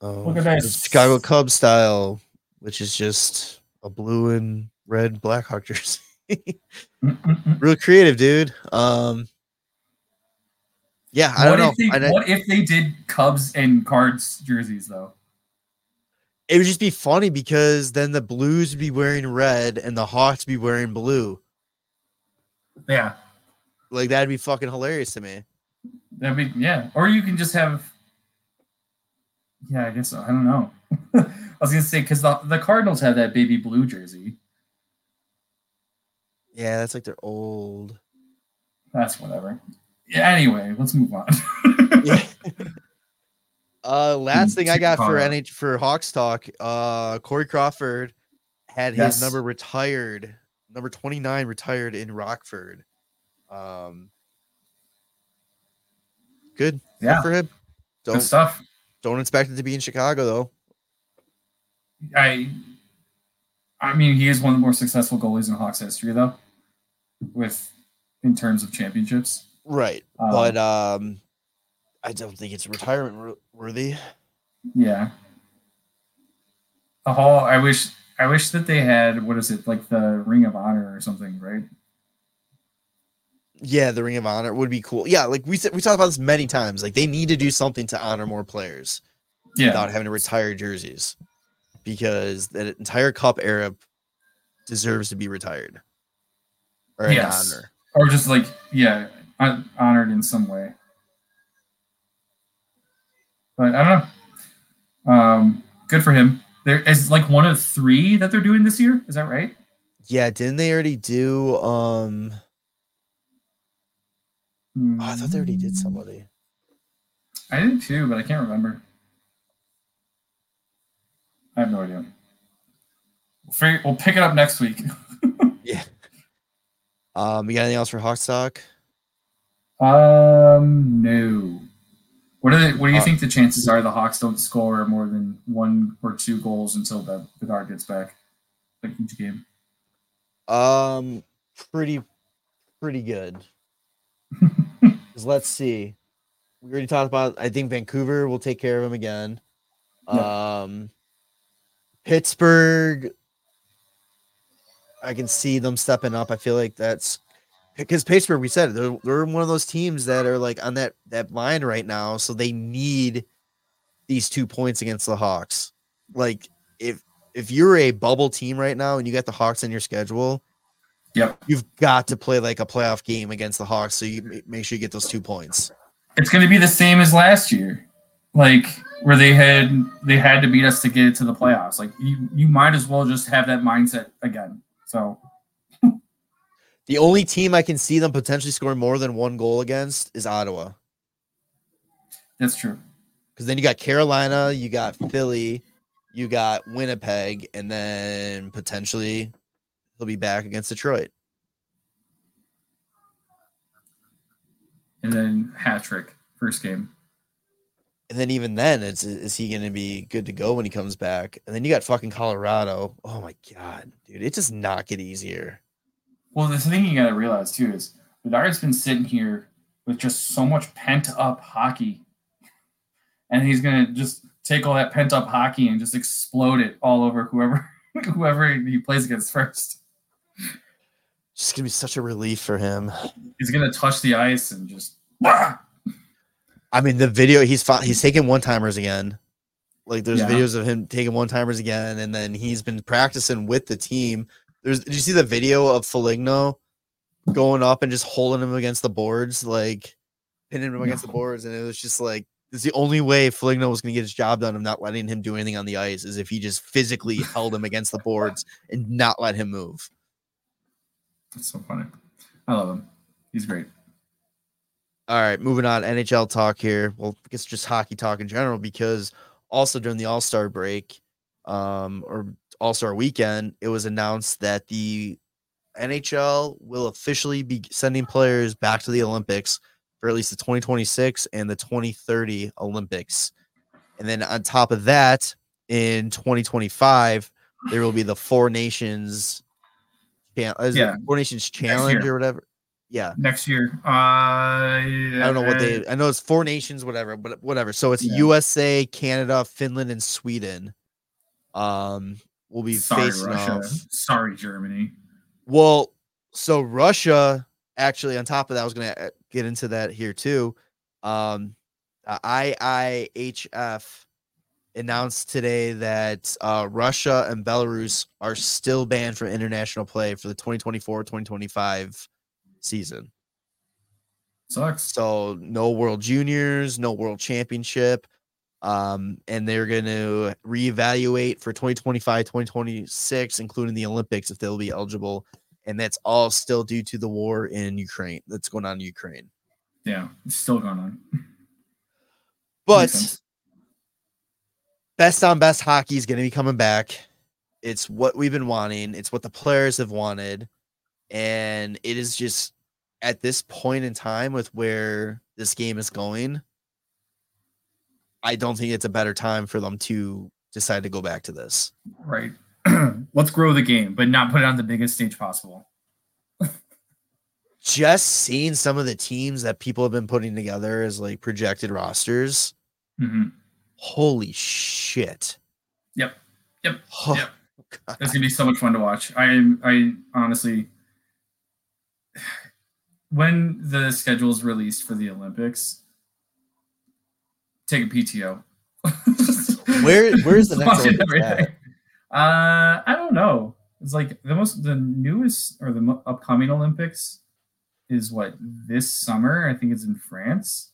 Oh, Look at the this. Chicago Cubs style, which is just a blue and red Blackhawk jersey. (laughs) Real (laughs) creative, dude. Um, yeah, I what don't know. if they what if they did Cubs and Cards jerseys though? it would just be funny because then the Blues would be wearing red and the Hawks be wearing blue. Yeah. Like that'd be fucking hilarious to me. That'd be yeah. Or you can just have Yeah, I guess so. I don't know. (laughs) I was gonna say because the, the Cardinals have that baby blue jersey. Yeah, that's like their old. That's whatever. Yeah, anyway, let's move on. Yeah. (laughs) Uh, last thing I got for. NH for Hawks talk. Uh, Corey Crawford had his number retired, number twenty nine retired in Rockford. Um, good, good Yeah. for him. Good Don't stuff. don't expect it to be in Chicago though. I I mean he is one of the more successful goalies in Hawks history though. With in terms of championships. Right, Um, but um, I don't think it's retirement worthy. Yeah. The hall. I wish. I wish that they had what is it like the Ring of Honor or something, right? Yeah, the Ring of Honor would be cool. Yeah, like we said, we talked about this many times. Like they need to do something to honor more players. Yeah. without having to retire jerseys because that entire cup era deserves to be retired or Yes. honor. Or just like yeah, honored in some way. But I don't know. Um, good for him. There is like one of three that they're doing this year. Is that right? Yeah, didn't they already do um oh, I thought they already did somebody. I did too, but I can't remember. I have no idea. We'll, figure, we'll pick it up next week. (laughs) Yeah. Um you got anything else for Hawks talk? Um, no. What are the, What do you Uh, think the chances are the Hawks don't score more than one or two goals until the Bedard gets back, like each game? Um pretty pretty good. (laughs) let's see. we already talked about. I think Vancouver will take care of him again. Um, Pittsburgh, I can see them stepping up. I feel like that's because Pittsburgh, we said they're, they're one of those teams that are like on that that line right now, so they need these two points against the Hawks. Like if if you're a bubble team right now and you got the Hawks in your schedule, Yep. you've got to play like a playoff game against the Hawks, so you make sure you get those two points. It's going to be the same as last year, like where they had they had to beat us to get to the playoffs. Like you, you might as well just have that mindset again. So (laughs) The only team I can see them potentially scoring more than one goal against is Ottawa. that's true. Because then you got Carolina, you got Philly, you got Winnipeg, and then potentially he'll be back against Detroit. And then hat trick first game. And then even then, it's is he going to be good to go when he comes back? And then you got fucking Colorado. Oh my god, dude, it does not get easier. Well, the thing you got to realize too is Bedard's been sitting here with just so much pent up hockey, and he's gonna just take all that pent up hockey and just explode it all over whoever (laughs) whoever he plays against first. It's just gonna be such a relief for him. He's gonna touch the ice and just. "Wah!" I mean, the video he's fought, he's taking one timers again. Like there's Yeah. videos of him taking one timers again, and then he's been practicing with the team. There's did you see the video of Foligno going up and just holding him against the boards, like pinning him against the boards, and it was just like it's the only way Foligno was gonna get his job done of not letting him do anything on the ice is if he just physically (laughs) held him against the boards and not let him move. That's so funny. I love him. He's great. All right, moving on. NHL talk here. Well, it's just hockey talk in general, because also during the All Star break, um, or All Star weekend, it was announced that the NHL will officially be sending players back to the Olympics for at least the 2026 and the 2030 Olympics. And then on top of that, in 2025, there will be the Four Nations, Chan- is it Yeah. Four Nations Challenge or whatever. Yeah. Next year, uh, I don't know what they. I know it's four nations, whatever, but whatever. So it's Yeah. USA, Canada, Finland, and Sweden. Um, we'll be Sorry, facing Russia. off. Sorry, Germany. Well, so Russia actually, on top of that, I was going to get into that here too. Um, uh, IIHF announced today that uh, Russia and Belarus are still banned from international play for the 2024-2025 season. Sucks. So no World Juniors, no World Championship. Um, and they're going to reevaluate for 2025, 2026, including the Olympics if they'll be eligible. And that's all still due to the war in Ukraine that's going on in Ukraine. Yeah, it's still going on. But best on best hockey is going to be coming back. It's what we've been wanting, it's what the players have wanted. And it is just at this point in time with where this game is going, I don't think it's a better time for them to decide to go back to this. Right. (clears throat) Let's grow the game, but not put it on the biggest stage possible. (laughs) Just seeing some of the teams that people have been putting together as like projected rosters, hmm holy shit. Yep. Yep. Oh, Yep. (laughs) God. It's gonna be so much fun to watch. I am. I honestly, when the schedule is released for the Olympics, take a PTO. (laughs) Where- where's the next Olympics every at? day. Uh, I don't know. It's like the most, the newest or the upcoming Olympics is what this summer. I think it's in France.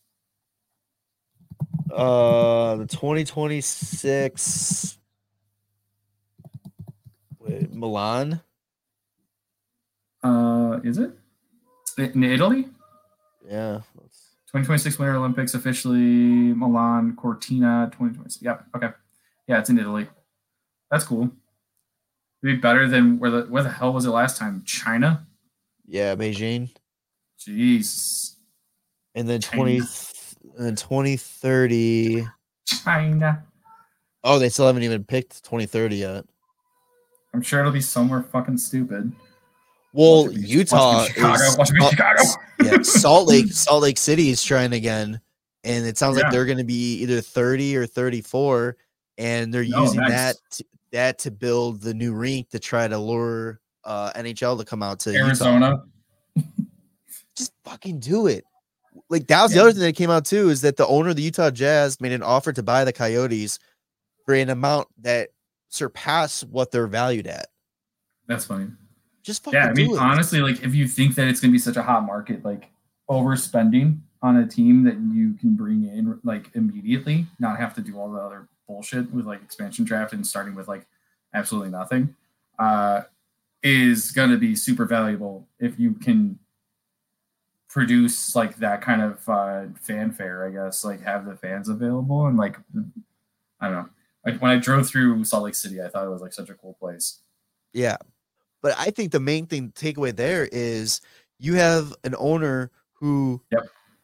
Uh, the 2026 wait, Milan. Uh, is it in Italy? Yeah, that's- 2026 Winter Olympics officially Milan Cortina 2026. Yep. Okay. Yeah, it's in Italy. That's cool. It'd be better than where the where the hell was it last time? China. yeah, Beijing. Jeez. And then 20 and then 2030. China. Oh, they still haven't even picked 2030 yet. I'm sure it'll be somewhere fucking stupid. Well, Watch it be- Utah Watch it be Chicago. is- Chicago. (laughs) yeah, Salt Lake, Salt Lake City is trying again, and it sounds Yeah. like they're going to be either 30 or 34 and they're No, using nice. that to, that to build the new rink to try to lure uh NHL to come out to. Arizona. (laughs) Just fucking do it. Like that was the other thing that came out too is that the owner of the Utah Jazz made an offer to buy the Coyotes for an amount that surpassed what they're valued at. That's funny. Just fucking Yeah, I mean, honestly, like if you think that it's gonna be such a hot market, like overspending on a team that you can bring in like immediately, not have to do all the other bullshit with like expansion draft and starting with like absolutely nothing, uh, is gonna be super valuable if you can produce like that kind of uh, fanfare, I guess, like have the fans available and like I don't know. Like when I drove through Salt Lake City, I thought it was like such a cool place. Yeah. But I think the main thing takeaway there is you have an owner who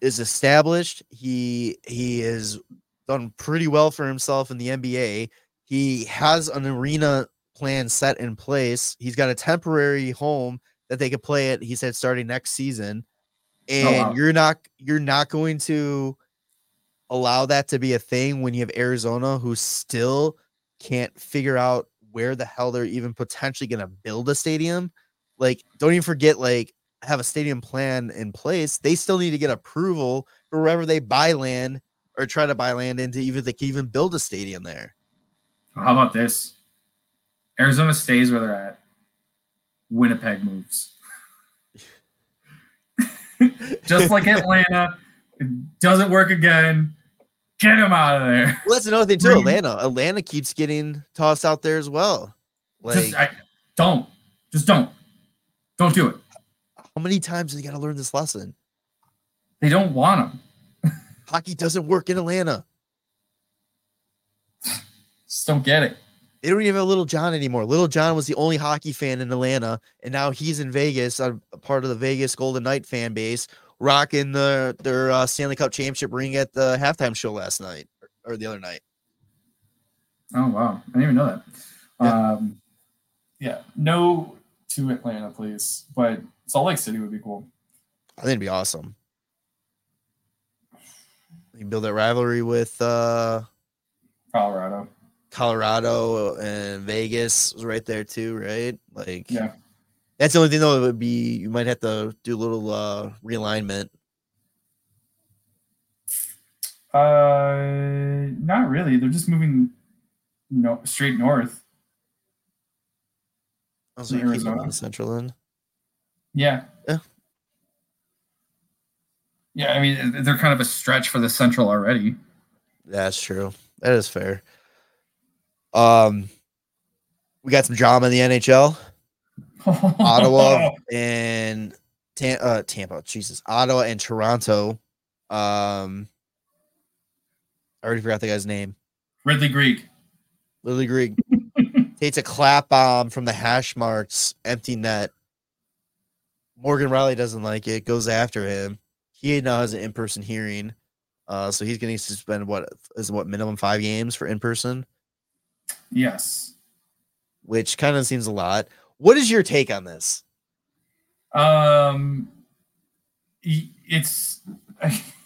is Yep. established. He he has done pretty well for himself in the NBA. He has an arena plan set in place. He's got a temporary home that they could play at. He said starting next season. Oh, and Oh, wow. you're not you're not going to allow that to be a thing when you have Arizona who still can't figure out where the hell they're even potentially going to build a stadium. Like, don't even forget, like, have a stadium plan in place. They still need to get approval for wherever they buy land or try to buy land into, even if they can even build a stadium there. How about this? Arizona stays where they're at. Winnipeg moves. (laughs) (laughs) Just like Atlanta, it doesn't work again. Get them out of there. Well, that's another thing too. Atlanta, Atlanta keeps getting tossed out there as well. Like, Just I, don't. Just don't. Don't do it. how many times do they got to learn this lesson? They don't want them. (laughs) Hockey doesn't work in Atlanta. Just don't get it. They don't even have Little John anymore. Little John was the only hockey fan in Atlanta, and now he's in Vegas, a part of the Vegas Golden Knight fan base, rocking the their uh, Stanley Cup championship ring at the halftime show last night or, or the other night. Oh wow, I didn't even know that. Yeah. Um, yeah, no to Atlanta, please. But Salt Lake City would be cool. I think it'd be awesome. You build that rivalry with uh, Colorado. Colorado and Vegas was right there too, right? Like, Yeah. That's the only thing though. It would be you might have to do a little uh realignment. Uh, not really. They're just moving no straight north. Also, you keep it on Arizona. central end. Yeah. Yeah. Yeah, I mean they're kind of a stretch for the central already. That's true. That is fair. Um, we got some drama in the NHL. Ottawa (laughs) and uh, Tampa. Jesus, Ottawa and Toronto. Um, I already forgot the guy's name. Ridly Greig. Lily Greg (laughs) takes a clap bomb from the hash marks, empty net. Morgan Rielly doesn't like it, goes after him. He now has an in person hearing. Uh, so he's going to suspend what is what minimum five games for in person, Yes. which kind of seems a lot. What is your take on this? Um, it's. (laughs)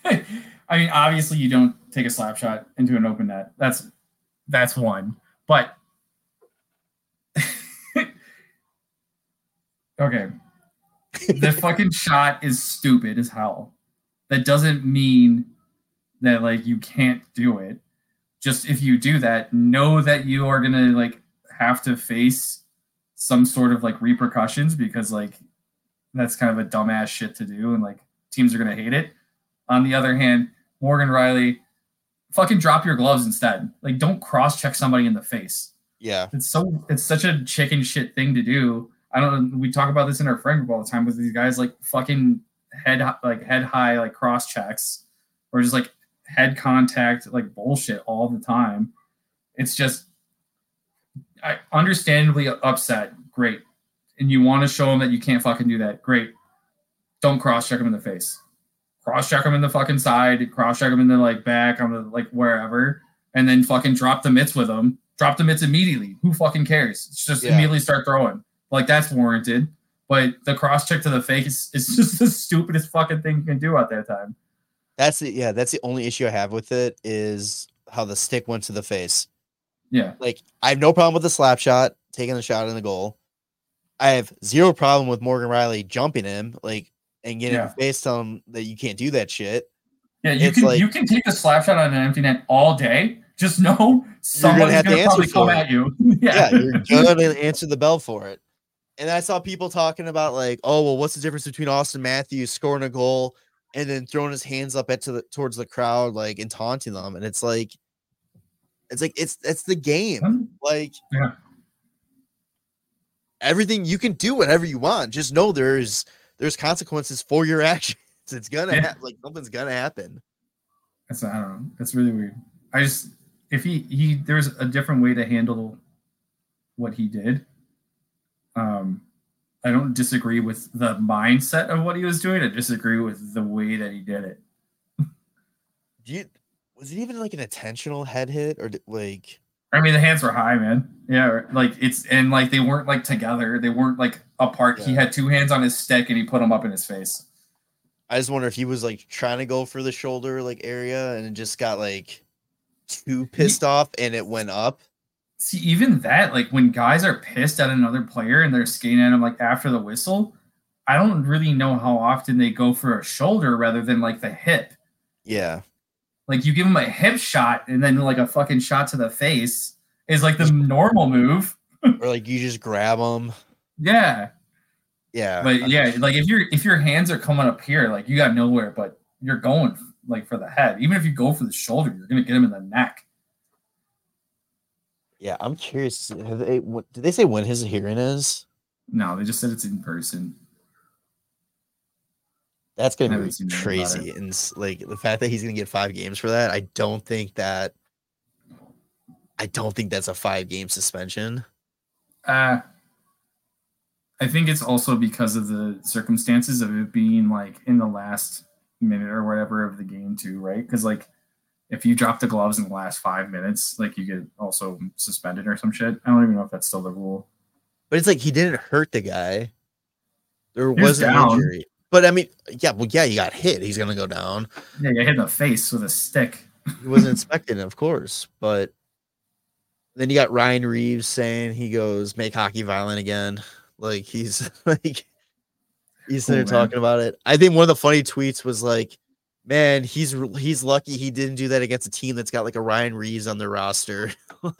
I mean, obviously, you don't take a slap shot into an open net. That's that's one. But (laughs) okay, the (laughs) fucking shot is stupid as hell. That doesn't mean that like you can't do it. Just if you do that, know that you are gonna like have to face some sort of like repercussions because like that's kind of a dumbass shit to do and like teams are gonna hate it. On the other hand, Morgan Rielly, fucking drop your gloves instead. Like don't cross check somebody in the face. Yeah, It's so it's such a chicken shit thing to do. I don't know. We talk about this in our friend group all the time with these guys like fucking head like head high like cross checks or just like head contact like bullshit all the time. It's just I understandably upset. Great. And you want to show them that you can't fucking do that. Great. Don't cross check them in the face. Cross check them in the fucking side. Cross check them in the like back on the like wherever, and then fucking drop the mitts with them. Drop the mitts immediately. Who fucking cares? It's Just Yeah. immediately start throwing. Like that's warranted. But the cross check to the face is (laughs) just the stupidest fucking thing you can do at that time. That's it. yeah, that's the only issue I have with it is how the stick went to the face. Yeah. Like I have no problem with the slap shot, taking the shot in the goal. I have zero problem with Morgan Rielly jumping him, like and getting Yeah. in face, telling him that you can't do that shit. Yeah, you It's can like- you can take a slap shot on an empty net all day. Just know (laughs) to gonna, answer probably come it. at you. (laughs) Yeah, yeah. you're (laughs) gonna answer the bell for it. And I saw people talking about like, oh well, what's the difference between Auston Matthews scoring a goal and then throwing his hands up at to the towards the crowd, like and taunting them? And it's like, it's like it's it's the game. Like, Yeah. everything you can do whatever you want. Just know there's there's consequences for your (laughs) actions. It's gonna Yeah. like something's gonna happen. That's I don't know. That's really weird. I just if he he there's a different way to handle what he did. Um I don't disagree with the mindset of what he was doing. I disagree with the way that he did it. Do you was it even like an intentional head hit or did, like I mean, the hands were high, man. Yeah, like it's and like they weren't like together. They weren't like apart. He had two hands on his stick and he put them up in his face. I just wonder if he was like trying to go for the shoulder like area and it just got like too pissed off and it went up. See, even that, like when guys are pissed at another player and they're skating at him like after the whistle, I don't really know how often they go for a shoulder rather than like the hip. Yeah. Like you give him a hip shot and then like a fucking shot to the face is like the normal move. (laughs) Or like you just grab him. Yeah. Yeah. But yeah, like if your if your hands are coming up here, like you got nowhere, but you're going like for the head. Even if you go for the shoulder, you're gonna get him in the neck. Yeah, I'm curious. Have they, what, did they say when his hearing is? No, they just said it's in person. That's gonna be seen anything about crazy. And like the fact that he's gonna get five games for that, I don't think that. I don't think that's a five game suspension. Uh I think it's also because of the circumstances of it being like in the last minute or whatever of the game too, right? Because like if you drop the gloves in the last five minutes, like you get also suspended or some shit. I don't even know if that's still the rule. But it's like he didn't hurt the guy. There He was was an down. injury. But I mean, yeah, well, yeah, he got hit. He's gonna go down. Yeah, you hit in the face with a stick. He wasn't expecting, of course. But then you got Ryan Reaves saying he goes make hockey violent again. Like he's (laughs) like he's there talking about it. I think one of the funny tweets was like, "Man, he's he's lucky he didn't do that against a team that's got like a Ryan Reaves on their roster." (laughs)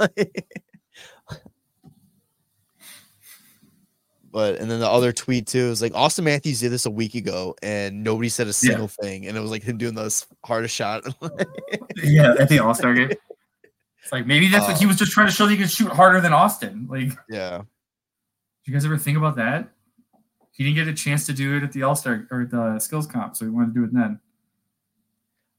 but and then the other tweet too is like Auston Matthews did this a week ago and nobody said a single thing, and it was like him doing this hardest shot. (laughs) Yeah, at the All Star game. It's like maybe that's like he Uh, was just trying to show that he could shoot harder than Auston. Like, did yeah. you guys ever think about that? He didn't get a chance to do it at the All Star or the skills comp, so he wanted to do it then.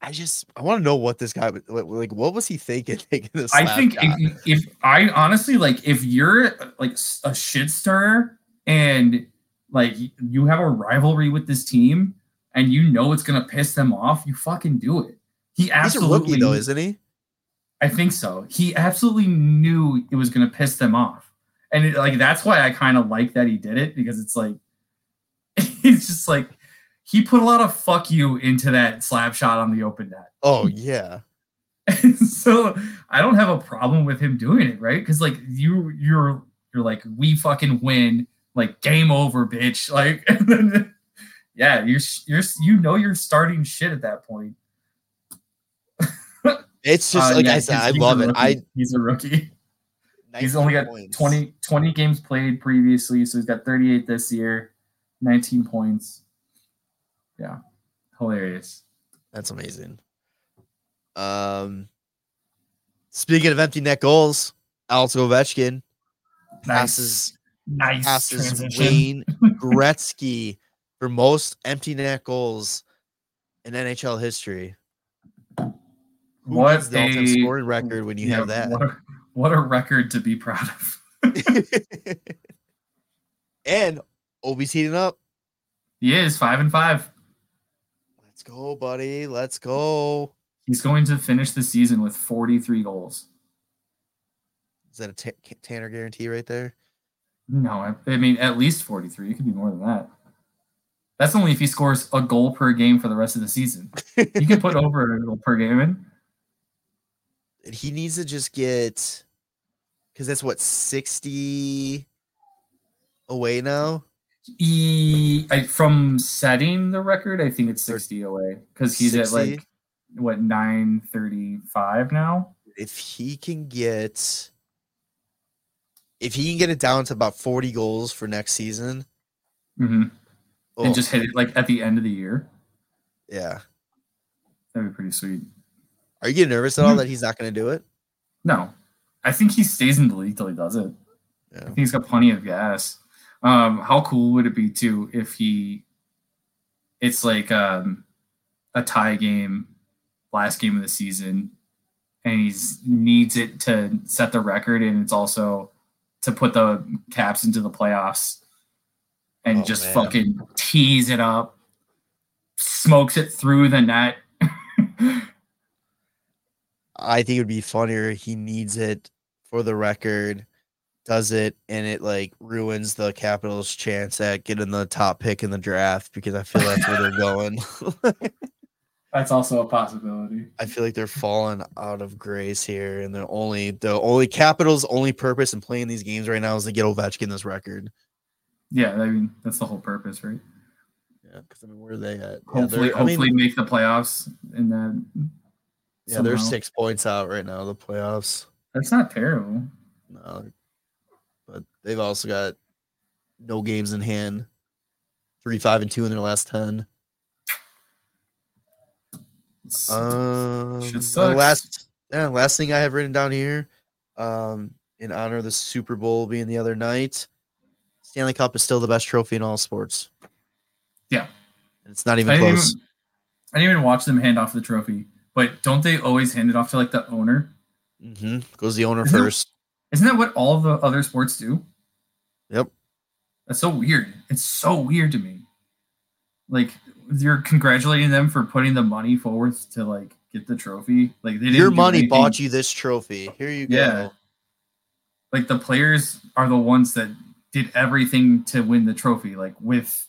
I just I want to know what this guy like. like, What was he thinking? (laughs) Taking this, I think if, if I honestly like if you're like a shit stirrer and like you have a rivalry with this team and you know it's gonna piss them off, you fucking do it. He he's a absolutely rookie though, isn't he? I think so. He absolutely knew it was to piss them off. And it, like that's why I kind of like that he did it because it's like (laughs) it's just like he put a lot of fuck you into that slap shot on the open net. Oh (laughs) yeah, (laughs) so I don't have a problem with him doing it, right? Cuz like you you're you're like we fucking win, like game over, bitch. (laughs) Like (laughs) yeah, you're you're you know you're starting shit at that point. (laughs) it's just Uh, like yeah, I said, I love it. I he's a rookie. He's only got points. 20, 20 games played previously, so he's got 38 this year, 19 points. Yeah, hilarious. That's amazing. Um, speaking of empty net goals, Alex Ovechkin passes nice passes transition. Wayne (laughs) Gretzky for most empty net goals in NHL history. Who What the all-time a- scoring record when you Yeah, have that? What a, what a record to be proud of. (laughs) and Ovi's heating up. He is five and five. Let's go, buddy. Let's go. He's going to finish the season with 43 goals. Is that a Tanner guarantee right there? No, I, I mean at least 43. It could be more than that. That's only if he scores a goal per game for the rest of the season. (laughs) He can put over a goal per game in. he needs to just get because that's what 60 away now. He, I, from setting the record, I think it's 60 away because he's at like what 935 now. If he can get if he can get it down to about 40 goals for next season, hmm oh, And just hit it like at the end of the year. yeah. That'd be pretty sweet. Are you getting nervous at all Mhm. that he's not going to do it? No, I think he stays in the league till he does it. I think he's got plenty of gas. Um, how cool would it be too if he? It's like um, a tie game, last game of the season, and he needs it to set the record, and it's also to put the Caps into the playoffs, and Oh, just man. fucking tease it up, smokes it through the net. (laughs) I think it would be funnier. He needs it for the record, does it, and it like ruins the Capitals' chance at getting the top pick in the draft because I feel that's where they're (laughs) going. (laughs) That's also a possibility. I feel like they're falling out of grace here, and the only the only Capitals' only purpose in playing these games right now is to get Ovechkin this record. Yeah, I mean that's the whole purpose, right? Yeah, because I mean, where are they at? Yeah, hopefully, I mean, hopefully make the playoffs in that. yeah, they're six points out right now. The playoffs. That's not terrible. No, but they've also got no games in hand. Three, five, and two in their last ten. Um, the last, yeah, last thing I have written down here, um, in honor of the Super Bowl being the other night, Stanley Cup is still the best trophy in all sports. Yeah. And it's not I even didn't, close. even, I didn't even watch them hand off the trophy, but don't they always hand it off to like the owner? Mm-hmm. Goes the owner Isn't first. Isn't that what all the other sports do? Yep. That's so weird. It's so weird to me. Like you're congratulating them for putting the money forward to like get the trophy. Like they didn't Your money anything- bought you this trophy. Here you go. Yeah. like the players are the ones that did everything to win the trophy like with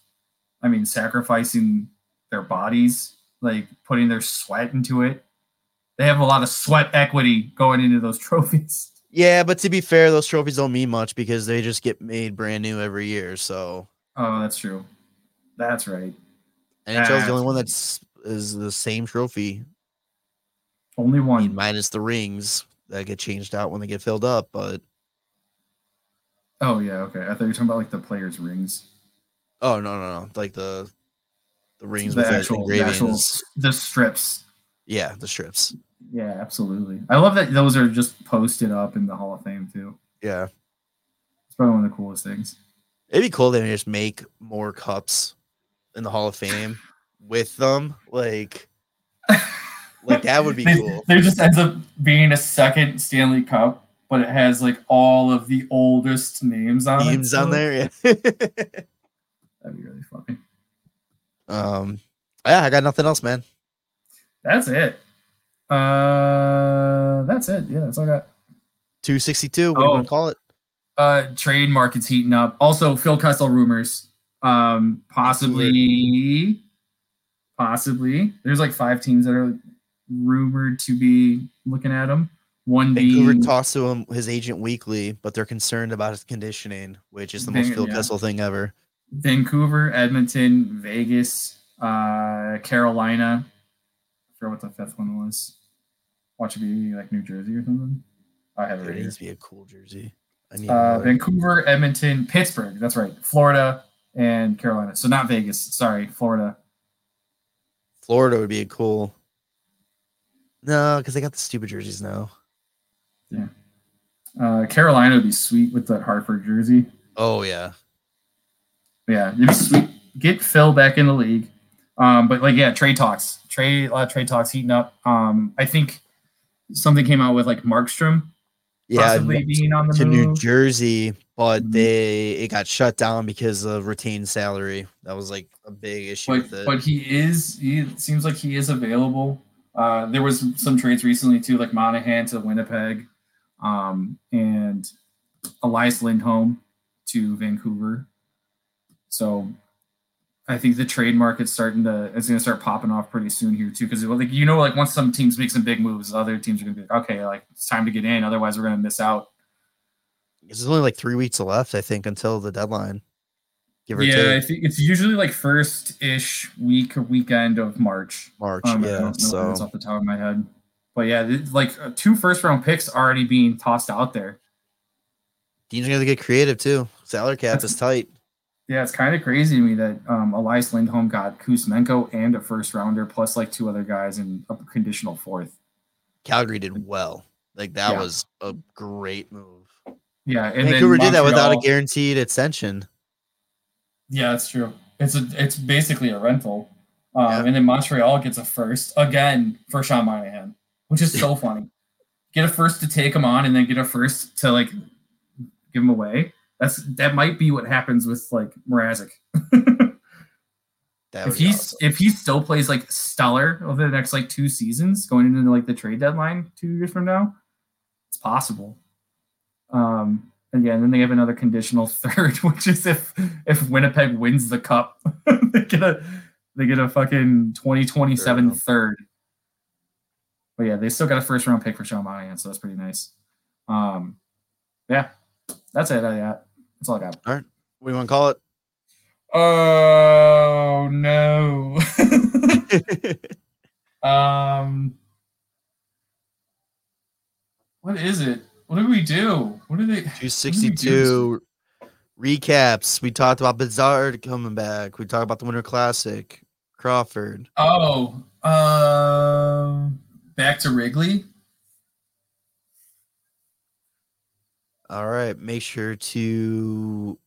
i mean sacrificing their bodies like putting their sweat into it they have a lot of sweat equity going into those (laughs) trophies Yeah, but to be fair, those trophies don't mean much because they just get made brand new every year. So oh that's true that's right NHL's the only one that's is the same trophy. only I mean, one minus the rings that get changed out when they get filled up, but oh yeah okay i thought you were talking about like the players rings oh no no no. Like the the rings the with the actual, the engravings. actual the strips Yeah, the strips. yeah absolutely i love that those are just posted up in the hall of fame too Yeah. it's probably one of the coolest things It'd be cool if they just make more cups in the Hall of Fame with them. Like (laughs) like that would be They- cool. There just ends up being a second Stanley Cup, but it has like all of the oldest names on Teams it. on there. Yeah. (laughs) That'd be really funny. um yeah, I got nothing else, man. That's it. Uh, that's it. Yeah, that's all I got. 262. What do you Oh. want to call it? Uh, trade market's heating up. Also, Phil Kessel rumors. Um, possibly, possibly. There's like five teams that are rumored to be looking at him. One Vancouver being talks to him, his agent weekly, but they're concerned about his conditioning, which is the most Van- Phil yeah. Kessel thing ever. Vancouver, Edmonton, Vegas, uh, Carolina. I forgot what the fifth one was. Watch it be like New Jersey or something. I have it It needs to be a cool jersey. I need Uh. Vancouver, Edmonton, Pittsburgh. That's right. Florida and Carolina. So not Vegas. Sorry, Florida. Florida would be a cool. No, because they got the stupid jerseys now. Uh, Carolina would be sweet with that Hartford jersey. Oh yeah. Yeah, it'd be sweet. Get Phil back in the league. Um, but like, yeah, trade talks, trade, a lot of trade talks heating up. Um, I think something came out with like Markstrom Yeah, possibly being on the to New. Jersey, but Mhm. they it got shut down because of retained salary. That was like a big issue but but he is. He it seems like he is available. Uh, there was some trades recently too, like Monahan to Winnipeg, um, and Elias Lindholm to Vancouver. So I think the trade market's starting to it's going to start popping off pretty soon here too because like you know like once some teams make some big moves, other teams are going to be like, okay, like it's time to get in, otherwise we're going to miss out. There's only like three weeks left, I think, until the deadline. Give or yeah, take. I think it's usually like first ish week or weekend of March. March, um, yeah. so off the top of my head, but yeah, like uh, two first round picks already being tossed out there. Teams are going to get creative too. Salary cap That's, is (laughs) tight. Yeah, it's kind of crazy to me that um, Elias Lindholm got Kuzmenko and a first rounder, plus like two other guys and a conditional fourth. Calgary did well. Like that yeah. was a great move. Yeah, and then Vancouver did that without a guaranteed extension. Yeah, that's true. It's a it's basically a rental. Um, yeah. And then Montreal gets a first again for Sean Monahan, which is so (laughs) funny. Get a first to take him on, and then get a first to like give him away. That's that might be what happens with like Mrazek. if he's awesome. if he still plays like stellar over the next like two seasons, going into like the trade deadline two years from now, it's possible. Um, and yeah, and then they have another conditional (laughs) third, which is if if Winnipeg wins the cup, (laughs) they get a they get a fucking 2027 third. But yeah, they still got a first round pick for Sean Monahan, so that's pretty nice. Um, yeah, that's it. I got. That's all I got. All right. What do you want to call it? Oh no. (laughs) um what is it? What do we do? What do they 262 recaps. We talked about Bedard coming back. We talked about the Winter Classic. Crawford. Oh, um uh, back to Wrigley. All right. Make sure to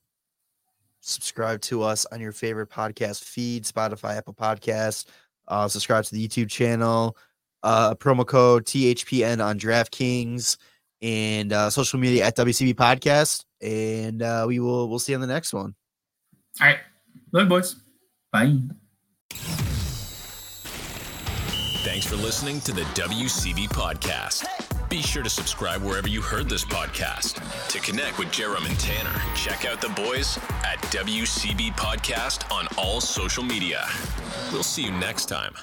subscribe to us on your favorite podcast feed, Spotify, Apple Podcasts. Uh, subscribe to the YouTube channel. Uh, promo code THPN on DraftKings and uh, social media at WCB Podcast. And uh, we will we'll see you on the next one. All right. Love boys. Bye. Thanks for listening to the WCB Podcast. Be sure to subscribe wherever you heard this podcast. To connect with Jarom and Tanner, check out the boys at WCB Podcast on all social media. We'll see you next time.